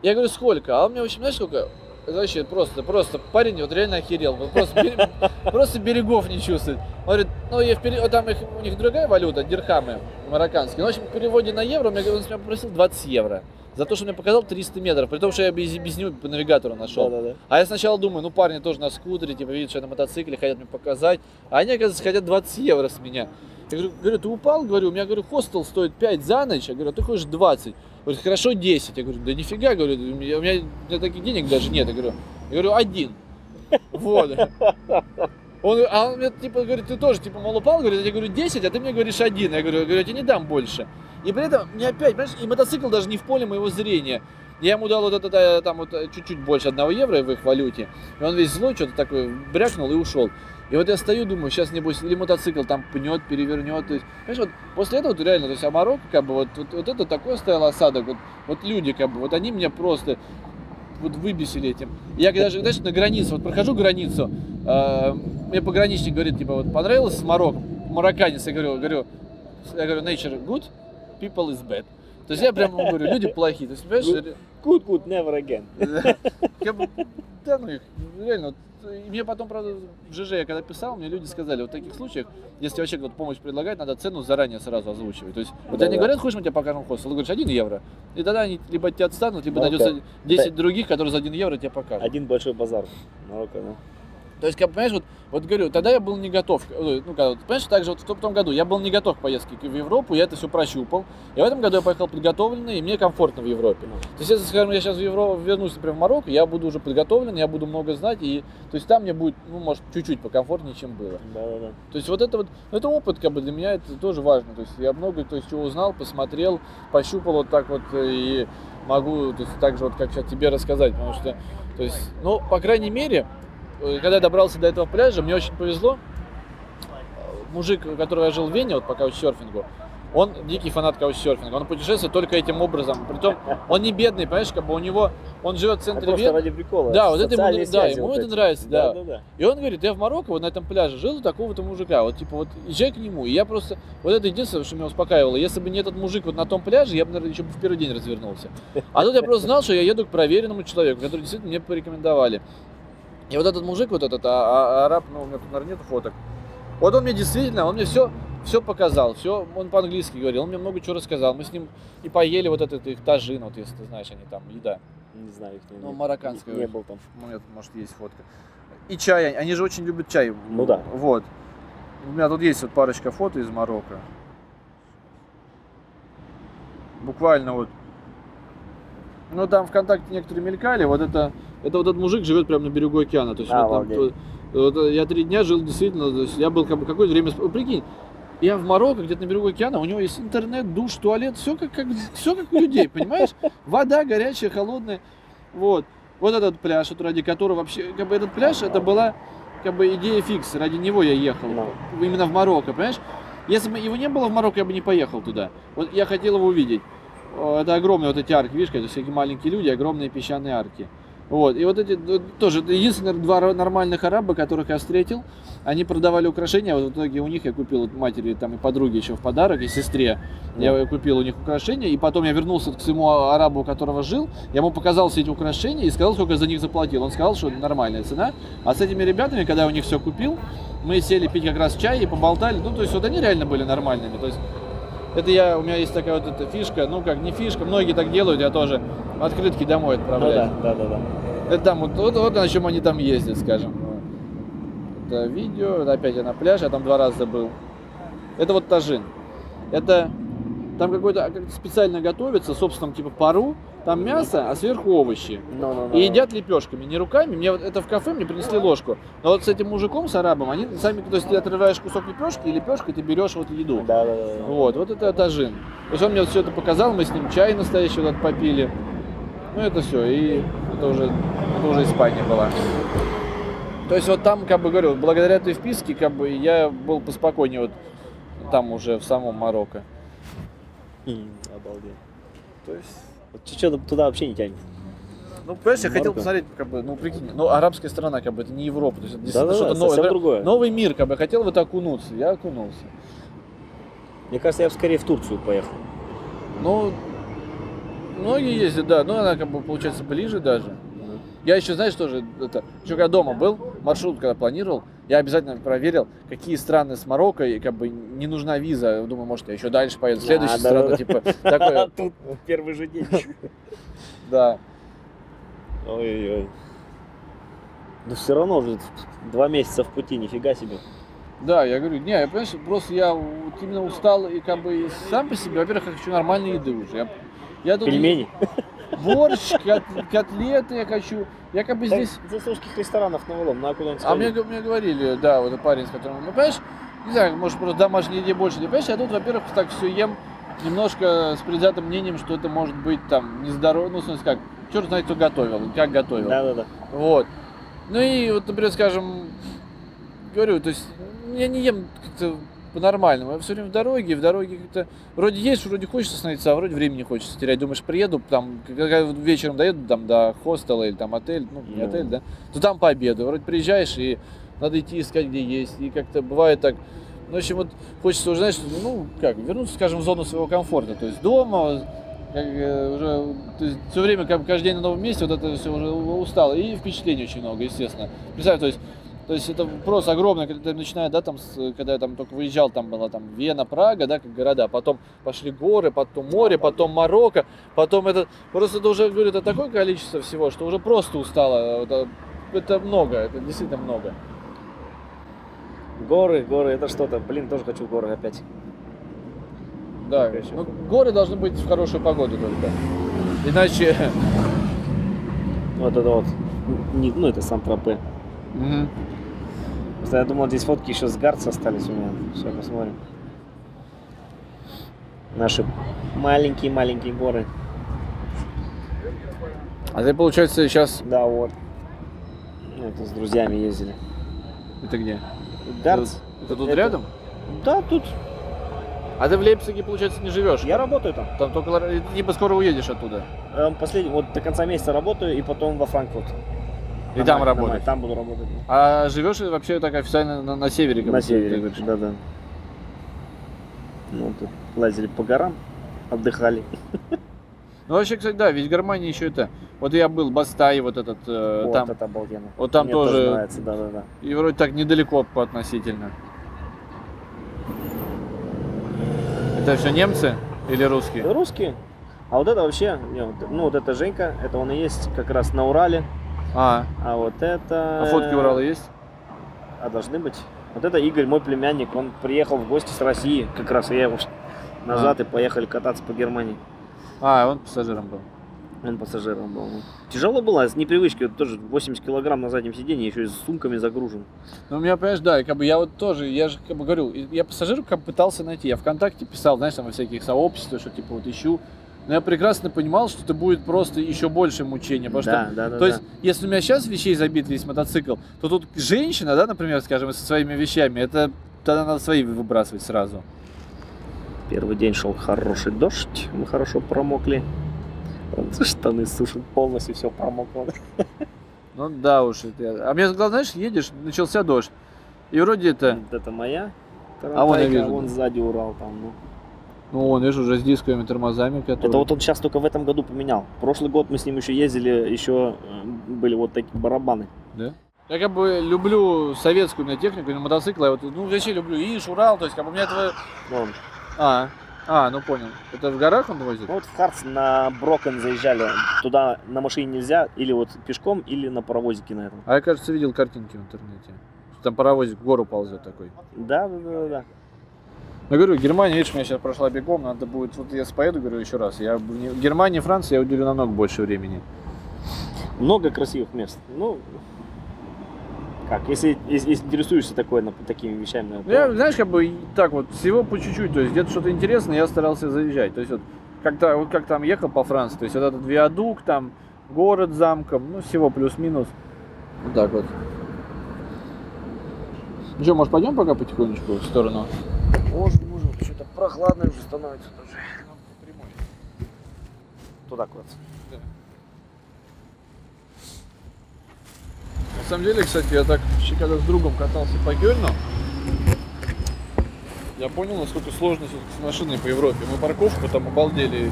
Я говорю, сколько? А он мне, в общем, знаешь, сколько? Вообще просто, просто парень вот реально охерел. Вот просто, *laughs* просто берегов не чувствует. Он говорит, ну, я в пере- вот там их, у них другая валюта, дирхамы марокканские. Ну, в общем, в переводе на евро, он меня попросил 20 евро. За то, что мне показал 300 метров, при том, что я без, без него по навигатору нашел. Да-да-да. А я сначала думаю, ну парни тоже на скутере, типа видят, что я на мотоцикле, хотят мне показать. А они, оказывается, хотят 20 евро с меня. Я говорю, говорю, ты упал? Говорю, у меня, говорю, хостел стоит 5 за ночь. Я говорю, а ты хочешь 20. Говорит, хорошо, 10. Я говорю, да нифига, говорю, у меня, у меня таких денег даже нет. Я говорю, я говорю, один. Вот. Он, а он мне типа говорит, ты тоже типа мол упал, говорит, я тебе говорю 10, а ты мне говоришь один. Я говорю, я, говорю, я тебе не дам больше. И при этом мне опять, понимаешь, и мотоцикл даже не в поле моего зрения. Я ему дал вот это, там вот э, чуть-чуть больше одного евро в их валюте. И он весь злой, что-то такое брякнул и ушел. И вот я стою, думаю, сейчас, небось, или мотоцикл там пнет, перевернет. То есть, понимаешь, вот после этого вот реально, то есть, а как бы, вот, вот, вот это такой стоял осадок, вот, вот люди, как бы, вот они меня просто вот выбесили этим. Я когда же, знаешь, на границе, вот прохожу границу, э, мне пограничник говорит, типа, вот понравилось с Марокко? Марокканец, я говорю, говорю, я говорю, nature good, people is bad. То есть я прям говорю, люди плохие. То есть, понимаешь, Good, good, never again. *laughs* я бы, да ну их, реально, и мне потом, правда, в ЖЖ я когда писал, мне люди сказали, вот в таких случаях, если вообще кто-то помощь предлагает, надо цену заранее сразу озвучивать. То есть, вот Да-да. они говорят, хочешь, мы тебе покажем хостел, ты говоришь, 1 евро. И тогда они либо от тебя отстанут, либо Ну, найдется да. 10 других, которые за 1 евро тебе покажут. Один большой базар. Марокко, да. То есть, как, понимаешь, вот, вот говорю, тогда я был не готов. э, Ну, когда, понимаешь, так же вот в том, году я был не готов к поездке в Европу, я это все прощупал. И в этом году я поехал подготовленный, и мне комфортно в Европе. То есть, если, скажем, я сейчас в Европу вернусь, например, в Марокко, я буду уже подготовлен, я буду много знать, и то есть там мне будет, ну, может, чуть-чуть покомфортнее, чем было. Да, да, да. То есть вот это вот, ну, это опыт, как бы для меня это тоже важно. То есть я много, то есть чего узнал, посмотрел, пощупал вот так вот э, и могу, то есть так же вот как сейчас тебе рассказать, потому что, то есть, ну, по крайней мере, когда я добрался до этого пляжа, мне очень повезло. Э, Мужик, у которого я жил в Вене, вот по каучсерфингу, он дикий фанат каучсерфинга, он путешествует только этим образом. Притом он не бедный, понимаешь, как бы у него, он живет в А центре просто Вены. ради прикола. Да, вот это ему, социальные да, связи ему вот это нравится, да. Да, да, И он говорит, я в Марокко вот на этом пляже жил у такого-то мужика. Вот типа вот езжай к нему. И я просто, вот это единственное, что меня успокаивало. Если бы не этот мужик вот на том пляже, я бы, наверное, еще бы в первый день развернулся. А тут я просто знал, что я еду к проверенному человеку, который действительно мне порекомендовали. И вот этот мужик, вот этот а- а- араб, ну, у меня тут, наверное, нету фоток. Вот он мне действительно, он мне все, все показал, все, он по-английски говорил, он мне много чего рассказал. Мы с ним и поели вот этот их тажин, вот если ты знаешь, они там, еда. да. Не знаю, их не, Ну, марокканская. Не, не был там. У меня тут, может, есть фотка. И чай, они- они же очень любят чай. Ну да. Вот. У меня тут есть вот парочка фото из Марокко. Буквально вот. Ну, там ВКонтакте некоторые мелькали. Вот это, это вот этот мужик живет прямо на берегу океана. То есть А, вот там, то- вот я три дня жил действительно, то есть я был как бы какое-то время, прикинь, я в Марокко, где-то на берегу океана, у него есть интернет, душ, туалет, все как, как, все как у людей, *laughs* понимаешь? Вода горячая, холодная. Вот. Вот этот пляж, вот ради которого вообще, как бы этот пляж, это была как бы идея фикс, ради него я ехал, именно в Марокко, понимаешь? Если бы его не было в Марокко, я бы не поехал туда. Вот я хотел его увидеть. О, Это огромные вот эти арки, видишь, это всякие маленькие люди, огромные песчаные арки. Вот, и вот эти э, тоже, единственные два нормальных араба, которых я встретил, они продавали украшения, вот в итоге у них я купил вот матери там и подруге еще в подарок, и сестре, я купил у них украшения, и потом я вернулся к своему арабу, у которого жил, я ему показал все эти украшения и сказал, сколько я за них заплатил. Он сказал, что нормальная цена. А с этими ребятами, когда я у них все купил, мы сели пить как раз чай и поболтали. Ну, то есть вот они реально были нормальными. То есть это я, у меня есть такая вот эта фишка, ну как не фишка, многие так делают, я тоже открытки домой Ну отправляю. да, да, да, да. Это там вот, вот, вот на чем они там ездят, скажем. Это видео, это опять я на пляже, я там два раза был. Это вот тажин. Это там какой-то а, как-то специально готовится, собственно, типа пару, там мясо, а сверху овощи. Ну, ну, ну. И едят лепешками, не руками. Мне вот это в кафе мне принесли ложку. Но вот с этим мужиком, с арабом, они сами, то есть ты отрываешь кусок лепешки, и лепешкой ты берешь вот еду. Да, да, да. Вот, вот это тажин. То есть он мне вот все это показал, мы с ним чай настоящий вот этот попили. Ну это все, и это уже, это уже Испания была. То есть вот там, как бы говорю, благодаря этой вписке, как бы я был поспокойнее вот там уже в самом Марокко. М, Обалдеть. То есть, что-то туда вообще не тянет. ну, понимаешь, я хотел Марокко. посмотреть, как бы, ну, прикинь, ну, арабская страна, как бы, это не Европа, то есть это действительно Да-да-да, что-то новое. совсем другое. Новый мир, как бы, я хотел в это окунуться, я окунулся. Мне кажется, я бы скорее в Турцию поехал. Ну, многие ездят, да, но она, как бы, получается, ближе даже. Я еще, знаешь, тоже, это, еще когда дома был, маршрут когда планировал, я обязательно проверил, какие страны с Марокко, и как бы не нужна виза. Думаю, может, я еще дальше поеду, следующая да, страна, да. типа, такое, *laughs* Тут первый же день. да. Ой-ой-ой. Но все равно же два месяца в пути, нифига себе. Да, я говорю, не, я, понимаешь, просто я вот именно устал и как бы сам по себе, во-первых, я хочу нормальной еды уже. Я, я тут Пельмени. Борщ, кот- котлеты я хочу. Я как бы Так здесь Из русских ресторанов навалом, на куда-нибудь А мне, мне говорили, да, вот парень, с которым, ну, понимаешь, не знаю, может, просто домашней еде больше не понимаешь, я тут, во-первых, так все ем немножко с предвзятым мнением, что это может быть там нездорово, ну, в смысле, как, черт знает, кто готовил, как готовил. Да-да-да. Вот. Ну и вот, например, скажем, говорю, то есть я не ем как-то по-нормальному. Я все время в дороге, в дороге как-то вроде есть, вроде хочется остановиться, а вроде времени хочется терять. Думаешь, приеду, там, когда вечером доеду там до хостела или там отель, ну, не Ну. отель, да, то там пообеду. Вроде приезжаешь и надо идти искать, где есть. И как-то бывает так, ну, в общем, вот хочется уже, знаешь, ну, как, вернуться, скажем, в зону своего комфорта. То есть дома, как, э, уже, то есть все время, как каждый день на новом месте, вот это все уже устало. И впечатлений очень много, естественно. Представь, то есть то есть это просто огромное, когда ты начиная, да, там, с- когда я там только выезжал, там была там Вена, Прага, да, как города, потом пошли горы, потом море, потом Марокко, потом это, просто это уже, говорю, это такое количество всего, что уже просто устало, это, это много, это действительно много. Горы, горы, это что-то. Блин, тоже хочу в горы опять. Да, ну, горы должны быть в хорошую погоду только, иначе, Вот это вот. Не- ну, это Сан-Тропе. Мгм. Просто я думал, здесь фотки еще с Гарца остались у меня. Сейчас посмотрим. Наши маленькие-маленькие горы. а ты, получается, сейчас, Да, вот. Ну, Это с друзьями ездили. это где? Гарц. Это тут Это- рядом? Да, тут. А ты в Лейпциге, получается, не живешь? Я работаю там. Там только, типа, скоро уедешь оттуда. Эм, Последний, вот до конца месяца работаю, и потом во Франкфурт. И На там работаешь? Там буду работать. А живешь вообще так официально на, на севере? На севере, говоришь? да, да. Ну, тут лазили по горам, отдыхали. Ну вообще, кстати, да, ведь в Германии еще это. Вот я был Бастай, вот этот э, вот там. это обалденно. Вот там Мне тоже- нравится, да, да, да. И вроде так недалеко по относительно. Это все немцы или русские? Русские. А вот это вообще, ну вот это Женька, это он и есть как раз на Урале. А, А вот это... а фотки Урала есть? А должны быть. Вот это Игорь, мой племянник, он приехал в гости с России, как раз я его *laughs* назад и поехали кататься по Германии. А, он пассажиром был. Он пассажиром был. Тяжело было, с непривычки, вот тоже 80 килограмм на заднем сиденье, еще и с сумками загружен. Ну, у меня, понимаешь, да, как бы я вот тоже, я же как бы говорю, я пассажиров как бы пытался найти. Я ВКонтакте писал, знаешь, там во всяких сообществах, что типа вот ищу. Но я прекрасно понимал, что это будет просто еще больше мучения. Потому да, что да, да, То да. есть, если у меня сейчас вещей забит весь мотоцикл, то тут женщина, да, например, скажем, со своими вещами, это тогда надо свои выбрасывать сразу. Первый день шел хороший дождь, мы хорошо промокли. Штаны сушит полностью, все промокло. Ну да уж. Это... А мне главное, знаешь, едешь, начался дождь. И вроде это, это моя А вон я тарантайка, вижу, а вон сзади Урал там. Ну. Ну он, видишь, уже с дисковыми тормозами, которые... Это вот он сейчас только в этом году поменял. Прошлый год мы с ним еще ездили, еще э, были вот такие барабаны. Да? Я как бы люблю советскую именно технику, именно мотоциклы. Я вот, ну, вообще люблю Иш, Урал, то есть как бы у меня этого... Вон. А, а, ну понял. Это в горах он возит? Ну вот в Харц на Брокен заезжали. Туда на машине нельзя, или вот пешком, или на паровозике на этом. А я, кажется, видел картинки в интернете. Там паровозик в гору ползет такой. Да, да, да, да. Я говорю, Германия, видишь, у меня сейчас прошла бегом, надо будет, вот я поеду, говорю, еще раз. Я в Германия, Франция, я уделю намного больше времени. Много красивых мест. Ну, как, если, если, если интересуешься такой, такими вещами, то- Я, знаешь, как бы так вот, всего по чуть-чуть, то есть где-то что-то интересное, я старался заезжать. То есть вот, как-то, вот как там ехал по Франции, то есть вот этот виадук, там, город замком, ну, всего плюс-минус. Вот так вот. Ну что, может, пойдем пока потихонечку в сторону? Можно, можно. Что-то прохладно уже становится тоже. Туда куда На самом деле, кстати, я так, еще когда с другом катался по Кёльну, я понял, насколько сложно с машиной по Европе. Мы парковку там обалдели.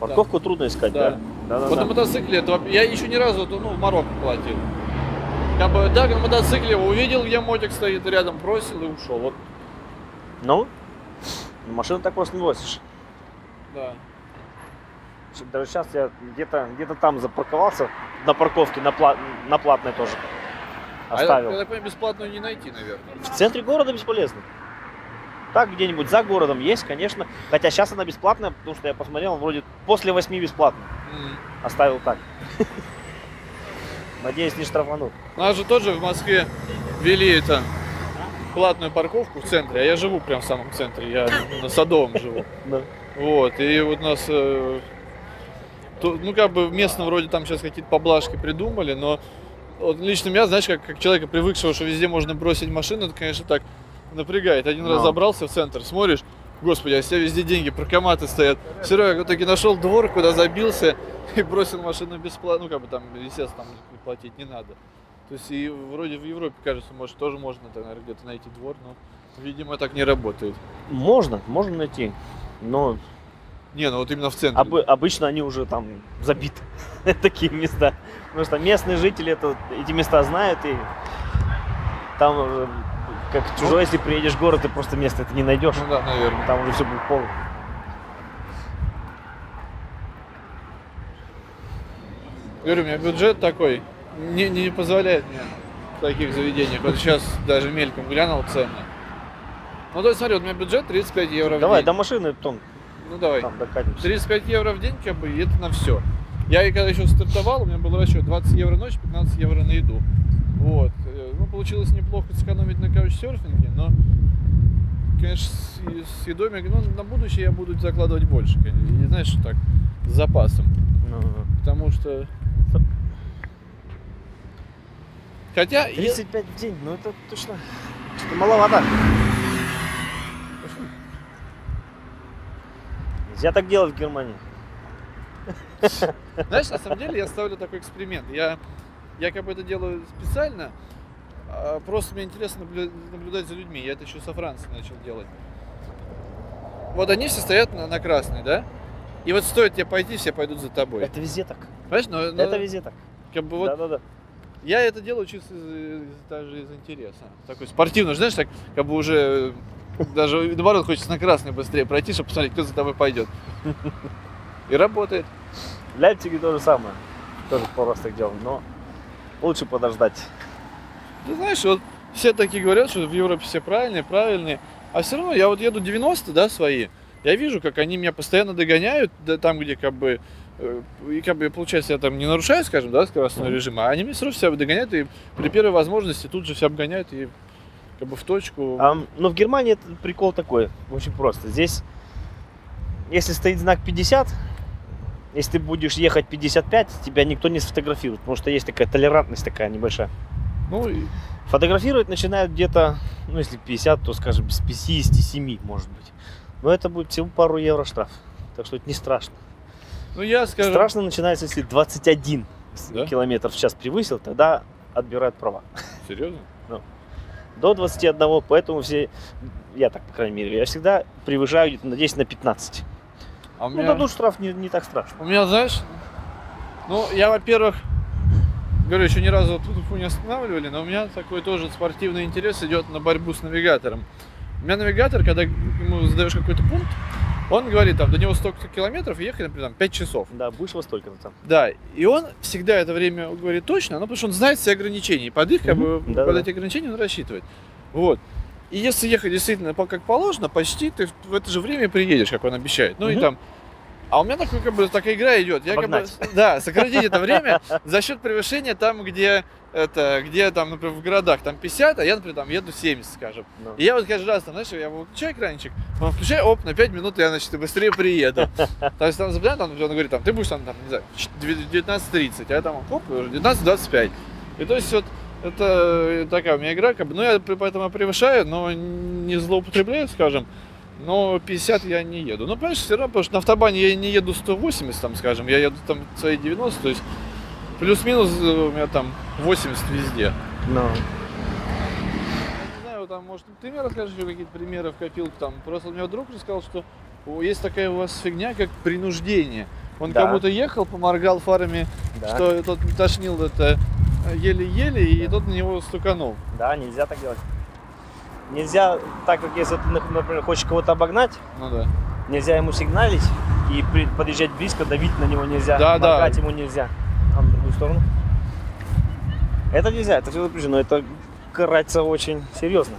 Парковку трудно искать, Да. да? Да, да, Вот на да. мотоцикле, это, я еще ни разу ну, в Марокко платил. Как бы так на мотоцикле увидел, где мотик стоит рядом, бросил и ушел. Вот, Ну, машину так просто не бросишь. да. Даже сейчас я где-то где там запарковался на парковке, на, пла- на платной тоже. А я, Оставил. так понимаю, бесплатную не найти, наверное. В центре города бесполезно. Так, где-нибудь за городом есть, конечно. Хотя сейчас она бесплатная, потому что я посмотрел, вроде после 8 бесплатно. М. Оставил так. *laughs* Надеюсь, не штрафанут. Нас же тоже в Москве ввели это платную парковку в центре, а я живу прям в самом центре, я на Садовом живу. Вот, и вот нас, э, ну как бы местно вроде там сейчас какие-то поблажки придумали, но вот лично меня, знаешь, как, как человека, привыкшего, что везде можно бросить машину, это, конечно, так напрягает. Один раз забрался в центр, смотришь, господи, а у тебя везде деньги, прокоматы стоят. Серега в итоге нашел двор, куда забился и *laughs* бросил машину бесплатно. Ну, как бы там, естественно, там платить не надо. То есть и вроде в Европе, кажется, может, тоже можно, наверное, где-то найти двор, но, видимо, так не работает. Можно, можно найти. Но Не, ну вот именно в центре. обы- обычно они уже там забиты. *laughs* Такие места. Потому что местные жители это, эти места знают и там уже как чужой, если приедешь в город, ты просто место это не найдешь. Ну да, наверное. Там уже все будет полно. Говорю, у меня бюджет такой, не, не позволяет мне в таких заведениях. Вот сейчас даже мельком глянул цены. Ну, то есть, смотри, вот у меня бюджет 35 евро в Давай, день. до машины потом Ну, давай. там докатимся. 35 евро в день, как бы, и это на все. Я и когда еще стартовал, у меня был расчет 20 евро ночь, 15 евро на еду. Вот. Э, Ну, получилось неплохо сэкономить на каучсерфинге, но, конечно, с, с едой, ну, на будущее я буду закладывать больше, конечно. И, знаешь, что так, с запасом. Ну, Потому что... Хотя... я- 35 в день, ну это точно что-то маловато. Нельзя так делать в Германии. *laughs* Знаешь, на самом деле я ставлю такой эксперимент. Я, я как бы это делаю специально, а просто мне интересно наблю- наблюдать за людьми. Я это еще со Франции начал делать. Вот они все стоят на, на красной, да? И вот стоит тебе пойти, все пойдут за тобой. Это везде так. Понимаешь, но, но Это везде так. как бы вот Да-да-да. Я это делаю чисто из, даже из интереса. Такой спортивный, знаешь, так как бы уже э, даже наоборот хочется на красный быстрее пройти, чтобы посмотреть, кто за тобой пойдет. И работает. В Лейпциге то же самое. Тоже раз так делал, но лучше подождать. Ты знаешь, вот все такие говорят, что в Европе все правильные, правильные. А все равно я вот еду 90, да, свои. Я вижу, как они меня постоянно догоняют, да, там, где как бы и как бы получается, я там не нарушаю, скажем, да, скоростной Мгм. режим, а они меня все равно все догоняют и при первой возможности тут же все обгоняют и как бы в точку. А, ну, в Германии это прикол такой, очень просто. Здесь, если стоит знак 50, если ты будешь ехать 55, тебя никто не сфотографирует, потому что есть такая толерантность такая небольшая. Ну, и- Фотографировать начинают где-то, ну, если 50, то, скажем, с 57, может быть. Но это будет всего пару евро штраф. Так что это не страшно. Ну я скажу, Страшно начинается, если 21 с- Да? километров в час превысил, тогда отбирают права. серьезно? *laughs* До 21, поэтому все, я так, по крайней мере, я всегда превышаю где-то на 10 на 15. А у Ну, меня, дадут штраф не, не так страшно. у меня, знаешь, ну, я, во-первых, говорю, еще ни разу вот тут не останавливали, но у меня такой тоже спортивный интерес идет на борьбу с навигатором. У меня навигатор, когда ему задаешь какой-то пункт, он говорит, там, до него столько километров, и ехать, например, там, 5 часов. Да, будешь во столько там. Да, и он всегда это время говорит точно, ну, потому что он знает все ограничения, и под их, как бы, да, под да. эти ограничения он рассчитывает. Вот. И если ехать действительно как положено, почти ты в- это же время приедешь, как он обещает. Ну и Мгм. там. А у меня такой, как бы, такая игра идет. Я как бы, да, сократить это время за счет превышения там, где это, где там, например, в городах там 50, а я, например, там еду 70, скажем. Ну. И я вот каждый раз, там, знаешь, я выключаю экранчик, он включаю, оп, на 5 минут я, значит, быстрее приеду. *laughs* То есть там запоминаю, там, он говорит, там, ты будешь там, там не знаю, ч- 19.30, а я там, оп, уже 19.25. И то есть вот это такая у меня игра, как бы, ну я поэтому превышаю, но не злоупотребляю, скажем, но 50 я не еду. Ну, понимаешь, все равно, потому что на автобане я не еду 180, там, скажем, я еду там свои 90, то есть плюс-минус э, у меня там 80 везде. Я не знаю, там, может, ты мне расскажешь еще какие-то примеры в копилку там. Просто у меня друг рассказал, что есть такая у вас фигня, как принуждение. Он Да. кому-то ехал, поморгал фарами, Да. что тот тошнил это э, еле-еле, и Да. тот на него стуканул. Да, нельзя так делать. Нельзя, так как если ты, например, хочешь кого-то обогнать, Ну да. нельзя ему сигналить и подъезжать близко, давить на него нельзя, Да, да. моргать ему нельзя. Сторону. Это нельзя, это все запрещено, это карается очень серьезно.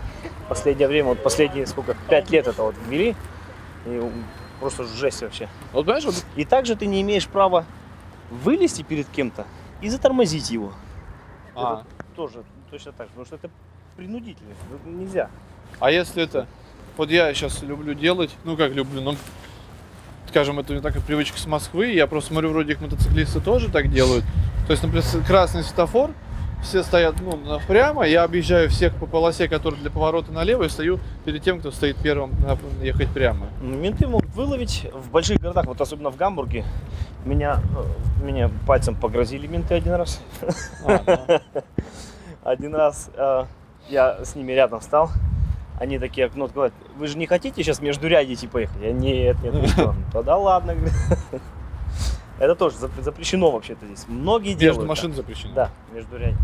Последнее время, вот последние сколько, пять лет это вот ввели, и просто жесть вообще. Вот понимаешь, вот И также ты не имеешь права вылезти перед кем-то и затормозить его. а, Тоже точно так же, потому что это принудительно, ну, нельзя. а если это. Вот я сейчас люблю делать, ну как люблю, ну скажем, это не такая привычка с Москвы, я просто смотрю, вроде их мотоциклисты тоже так делают. То есть, например, красный светофор, все стоят ну, прямо, я объезжаю всех по полосе, которые для поворота налево, и стою перед тем, кто стоит первым ехать прямо. Ну, Менты могут выловить в больших городах, вот особенно в Гамбурге. Меня, э, меня пальцем погрозили менты один раз. А, да. *laughs* Один раз э, я с ними рядом встал. Они такие, ну, говорят, вы же не хотите сейчас между ряди типа ехать? Я, нет, нет, что?» «Ну, Тогда ладно. *laughs* Это тоже зап- запрещено вообще-то здесь. Многие делают. Между машин запрещено. Да, между ряд.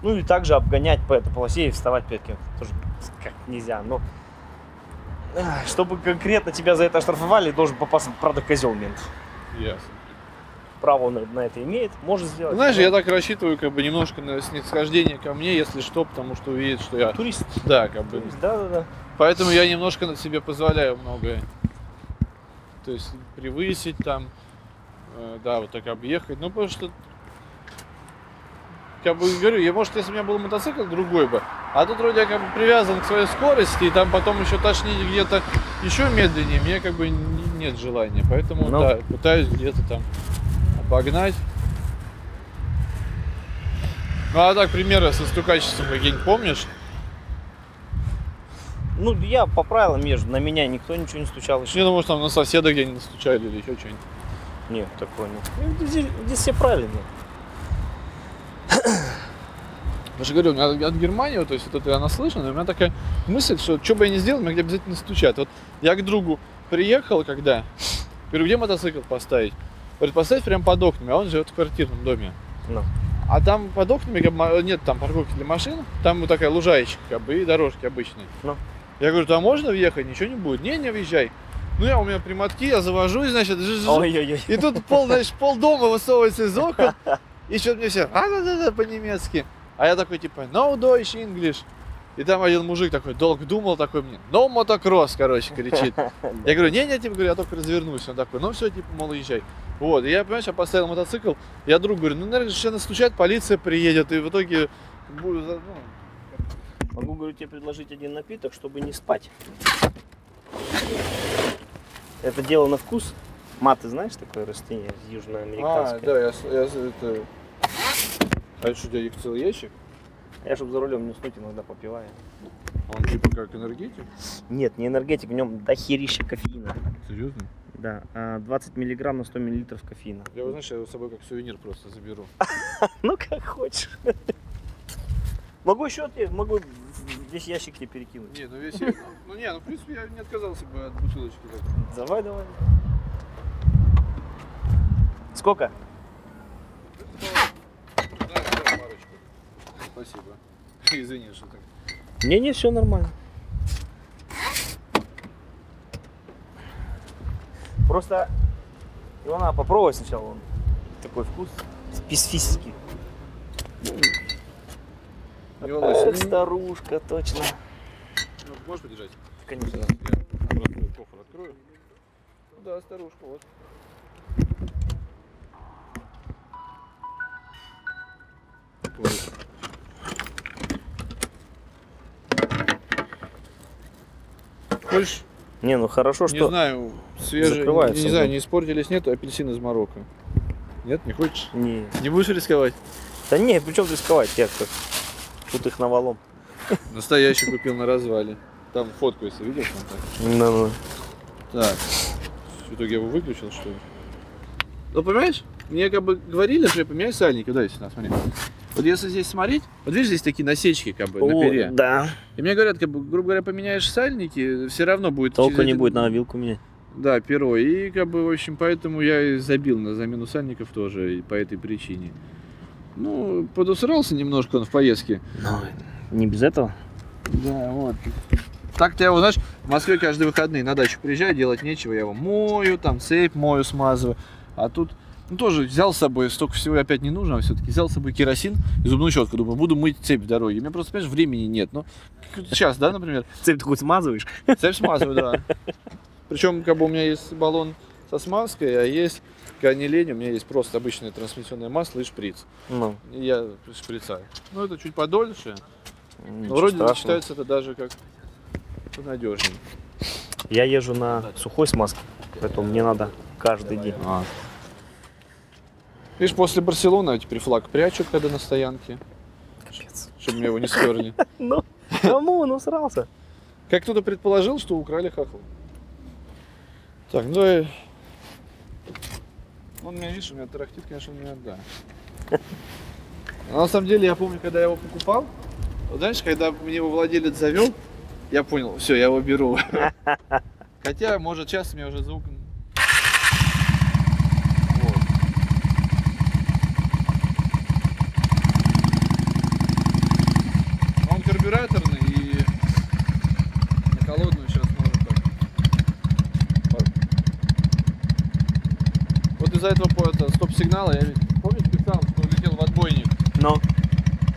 Ну и также обгонять по этой полосе и вставать кем тоже как нельзя. Но чтобы конкретно тебя за это оштрафовали, должен попасться, правда, козел мент. Ясно. Право он на это имеет, может сделать. Знаешь, но я так рассчитываю, как бы немножко на снисхождение ко мне, если что, потому что увидит, что я. турист. Да, как бы. турист, Да, да, да. Поэтому я немножко на себе позволяю многое. То есть превысить там, э, да, вот так объехать. Ну, потому что, как бы говорю, я, может, если у меня был мотоцикл, другой бы. А тут вроде я как бы привязан к своей скорости, и там потом еще тошнить где-то еще медленнее, мне как бы нет желания. Поэтому, Ну. да, пытаюсь где-то там обогнать. Ну, а так, примеры со стукачеством какие-нибудь помнишь? Ну, я по правилам езжу, на меня никто ничего не стучал еще. Я думаю, что там на соседа где-нибудь настучали или еще что-нибудь. Нет, такого нет. Ну, Здесь, здесь все правильно. Я же говорю, у меня от Германии, то есть вот это я наслышан, у меня такая мысль, что что бы я ни сделал, меня где обязательно стучат. Вот я к другу приехал, когда, говорю, где мотоцикл поставить? Говорит, поставь прямо под окнами, а он живет в квартирном доме. Ну. А там под окнами как бы, нет там парковки для машин, там вот такая лужаечка, как бы, и дорожки обычные. Ну. Я говорю, туда можно въехать? Ничего не будет. Не, не въезжай. Ну я у меня примотки, я завожусь, значит, Ой-ой-ой. и тут пол, знаешь, пол дома высовывается из окон, *laughs* и что мне все, а да да да по-немецки. А я такой типа, no Deutsch English. И там один мужик такой долго думал, такой мне, no мотокросс, короче, кричит. *laughs* Я говорю, не, не, типа, говорю, я только развернусь. Он такой, ну все, типа, мол, езжай. Вот, и я, понимаешь, я поставил мотоцикл, я другу говорю, ну, наверное, сейчас настучат, полиция приедет, и в итоге буду, за- ну, Могу, говорю, тебе предложить один напиток, чтобы не спать. Это дело на вкус. Маты, знаешь, такое растение А, южноамериканское? да, я, я это... А что, у тебя их целый ящик? Я, чтобы за рулем не уснуть, иногда попиваю. Он типа как энергетик? Нет, не энергетик, в нем дохерища кофеина. Серьезно? Да, а 20 миллиграмм на 100 миллилитров кофеина. Я, вот, знаешь, я его с собой как сувенир просто заберу. *laughs* Ну, как хочешь. Могу еще могу весь ящик тебе перекинуть. Не, ну весь я- Ну не, ну в принципе я не отказался бы от бутылочки. Давай, давай. Сколько? Да, да, парочку. Спасибо. *laughs* Извини, что так. Не-не, все нормально. Просто его надо попробовать сначала. Он такой вкус специфический. Не. Эх, старушка, точно. Ну, можешь подержать? Конечно. Я обратный кофр открою. Ну Да, старушка, вот. Вот. Хочешь, Не, ну хорошо, не что... знаю, свежие, закрывается, не знаю, да. не испортились, нет, апельсин из Марокко. Нет, не хочешь? Не. Не будешь рисковать? Да не, при чем рисковать? Я как тут их навалом. Настоящий купил на развале. Там фотку, если видишь, там так. Ну-ну. Так. В итоге я его выключил, что ли? Ну, понимаешь, мне как бы говорили, что я поменяю сальники. Да, сюда, смотри. Вот если здесь смотреть, вот видишь, здесь такие насечки как бы на О, пере. да. И мне говорят, как бы, грубо говоря, поменяешь сальники, все равно будет... Толку не один- будет на вилку менять. Да, перо. И как бы, в общем, поэтому я и забил на замену сальников тоже и по этой причине. Ну, подусрался немножко он в поездке. Ну, не без этого. Да, вот. Так-то я его, знаешь, в Москве каждые выходные на дачу приезжаю, делать нечего, я его мою, там цепь мою, смазываю. А тут, ну тоже взял с собой, столько всего опять не нужно, а все-таки взял с собой керосин и зубную щетку. Думаю, буду мыть цепь в дороге. У меня просто, понимаешь, времени нет. Ну, сейчас, да, например, Цепь такой смазываешь. цепь смазываю, да. Причем, как бы у меня есть баллон со смазкой, а есть, не лень, у меня есть просто обычное трансмиссионное масло и шприц. Ну, И я шприцаю. Ну, это чуть подольше. Но ничего вроде страшного. считается это даже как понадежнее. Я езжу на сухой смазке, поэтому мне надо каждый день. Видишь, после Барселоны я теперь флаг прячу, когда на стоянке. чтобы мне его не стерли. *laughs* Ну, кому он усрался? Как кто-то предположил, что украли хохол. Так, ну давай. Он меня, видишь, у меня тарахтит, конечно, он меня, да. Но на самом деле, я помню, когда я его покупал, вот знаешь, когда мне его владелец завел, я понял, все, я его беру. *laughs* Хотя, может, сейчас мне уже звук... Вот. Он карбюраторный и на холодную сейчас можно так. Вот. Вот из-за этого по- стоп-сигнала я ведь, помнишь, писал, что улетел в отбойник. Ну,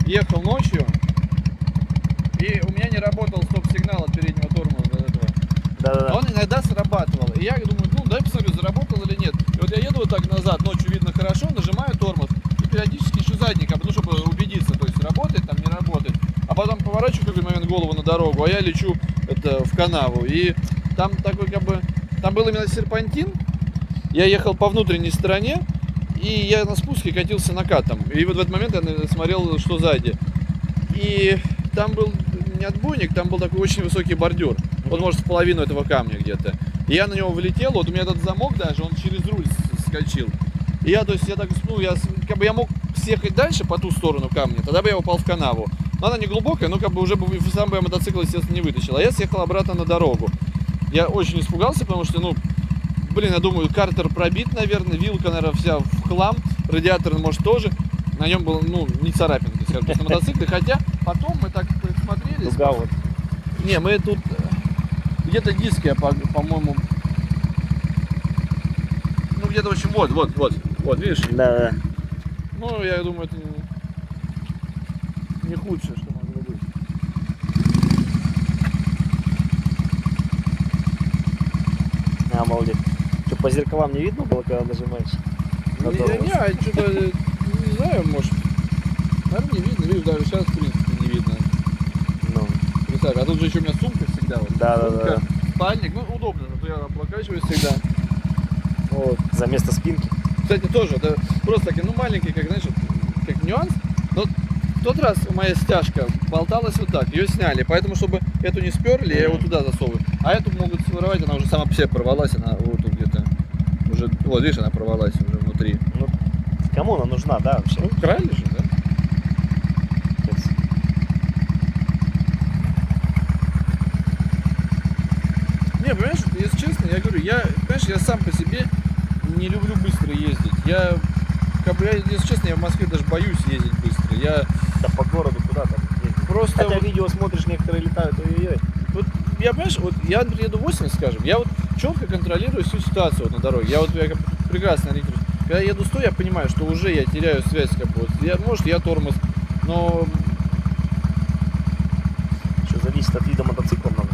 Ехал ночью, и у меня не работал стоп-сигнал от переднего тормоза этого. да-да-да. Он иногда срабатывал. И я думаю, ну дай посмотрю, заработал или нет. И вот я еду вот так назад, ночью видно хорошо, нажимаю тормоз. И периодически ищу задника, ну, чтобы убедиться, то есть работает там, не работает. А потом поворачиваю в какой момент голову на дорогу, а я лечу это, в канаву. И там такой как бы, там был именно серпантин. Я ехал по внутренней стороне, и я на спуске катился накатом. И вот в этот момент я смотрел, что сзади. И там был не отбойник, там был такой очень высокий бордюр. Он может в половину этого камня где-то. И я на него влетел, вот у меня этот замок даже, он через руль с- скольчил. И я, то есть, я так, ну, я, как бы я мог съехать дальше по ту сторону камня, тогда бы я упал в канаву. Но она не глубокая, но как бы уже бы сам бы я мотоцикл, естественно, не вытащил. А я съехал обратно на дорогу. Я очень испугался, потому что, ну, блин, я думаю, картер пробит, наверное, вилка, наверное, вся в хлам, радиатор, может, тоже. На нем был, ну, не царапинки, скажем так, на мотоцикле. Хотя потом мы так присмотрелись. Дуга вот. Не, мы тут э, где-то диски, я по- по-моему. Ну, где-то, в общем, вот, вот, вот, вот, видишь? Да-да. Ну, я думаю, это не, не худшее, что могло быть. Обалдеть. Что, по зеркалам не видно было, когда нажимаешь? На Не, не, а что-то, не знаю, может. Наверное, не видно. Видишь, даже сейчас, в принципе, не видно. Ну, Представь, а тут же еще у меня сумка всегда. Вот, Да-да-да. сумка, Спальник, ну, удобно, зато я облокачиваюсь всегда. вот, за место спинки. Кстати, тоже, это просто такие, ну, маленький, как, знаешь, как нюанс. Но в тот раз моя стяжка болталась вот так, ее сняли. Поэтому, чтобы эту не сперли, я его туда засовываю. А эту могут своровать, она уже сама себе порвалась, она вот уже, вот видишь, она порвалась уже внутри. Ну, кому она нужна, да, вообще? Ну, крали же, да? Капец. Не, понимаешь, если честно, я говорю, я, понимаешь, я сам по себе не люблю быстро ездить. Я, как бы, я, если честно, я в Москве даже боюсь ездить быстро. Я Да по городу куда там ездить? просто... Хотя видео смотришь, некоторые летают, ой-ой-ой. Вот я, понимаешь, вот я, например, еду 80, скажем, я вот четко контролирую всю ситуацию вот на дороге. Я вот я прекрасно ориентируюсь. Когда я еду 100, я понимаю, что уже я теряю связь, как бы, я, может, я тормоз, но, Что зависит от вида мотоцикла много.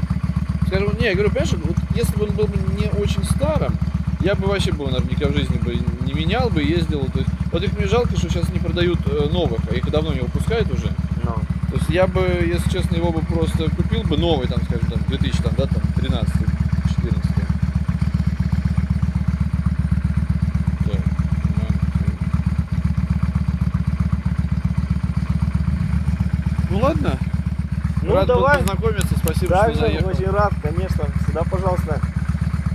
скажем, не, я говорю, понимаешь, вот если бы он был бы не очень старым, я бы вообще бы наверняка в жизни бы не менял бы, ездил, то есть, вот их мне жалко, что сейчас не продают э, новых, а их давно не выпускают уже. Ну, То есть я бы, если честно, его бы просто купил бы новый, там, скажем, там, 2000, там, да, там, 13 14 Так, Ну ладно. Ну Рад был давай. познакомиться, спасибо, Также что заехал. очень рад, конечно. Сюда, пожалуйста.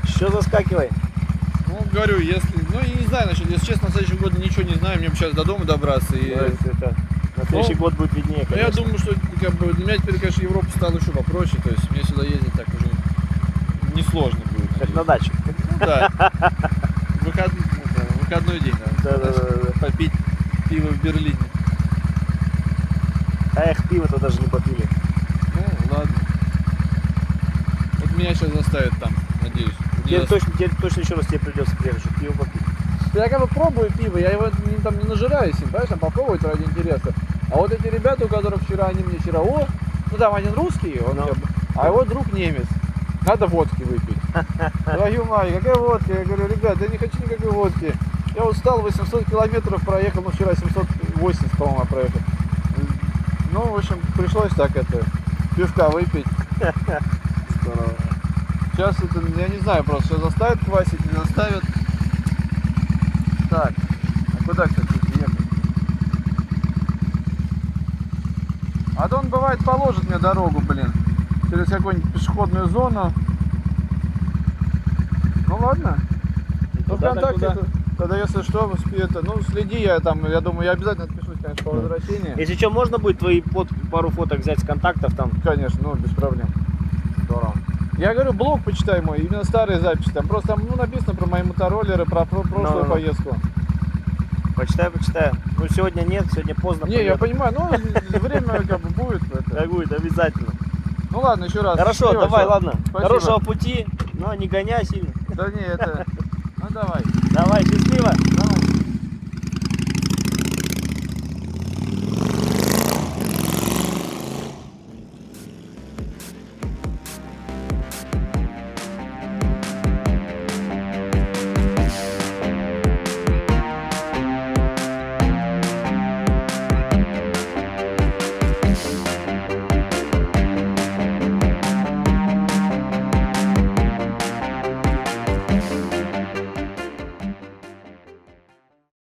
Еще заскакивай. Ну, говорю, если, ну, я не знаю, насчет, если честно, на следующий год ничего не знаю, мне бы сейчас до дома добраться. И, есть это на следующий Ну, год будет виднее, ну, я конечно. думаю, что как бы, для меня теперь, конечно, Европа стала еще попроще, то есть мне сюда ездить так уже несложно будет. Как надеюсь. на даче. Ну да. Выход- Выходной день, да. Да-да-да. Попить пиво в Берлине. А эх, пиво-то даже не попили. Ну, ладно. Вот меня сейчас заставят там, надеюсь. Теперь точно, теперь точно еще раз тебе придется приехать, чтобы пиво попить. Я как бы пробую пиво, я его не, там не нажираюсь им, понимаешь, там попробовать ради интереса. А вот эти ребята, у которых вчера, они мне вчера, о, ну там один русский, он Ну. как бы, а его друг немец. Надо водки выпить. *laughs* Твою мать, какая водка? Я говорю, ребят, я не хочу никакой водки. Я устал, 800 километров проехал, ну вчера 780, по-моему, проехал. Ну, в общем, пришлось так это, пивка выпить. Здорово. Сейчас это, я не знаю, просто сейчас заставят квасить, не заставят. Так, а куда, кстати, ехать? А то он бывает положит мне дорогу, блин, через какую-нибудь пешеходную зону. Ну ладно. Ну, ВКонтакте, тогда если что, это, ну следи, я там, я думаю, я обязательно отпишусь, конечно, по возвращении. Если что, можно будет твои под, пару фоток взять с контактов там? Конечно, ну без проблем. Здорово. Я говорю, блог почитай мой, именно старые записи. Там просто там, ну, написано про мои мотороллеры, про, про прошлую Ну-ну-ну. поездку. Почитаю, почитаю. Ну, сегодня нет, сегодня поздно. Не, я понимаю, ну *laughs* время как бы будет. Так будет, обязательно. Ну ладно, еще раз. Хорошо, Счастливо, давай, всё. ладно. Спасибо. Хорошего пути, но не гоняй сильно. Да не, это. Ну давай. Давай.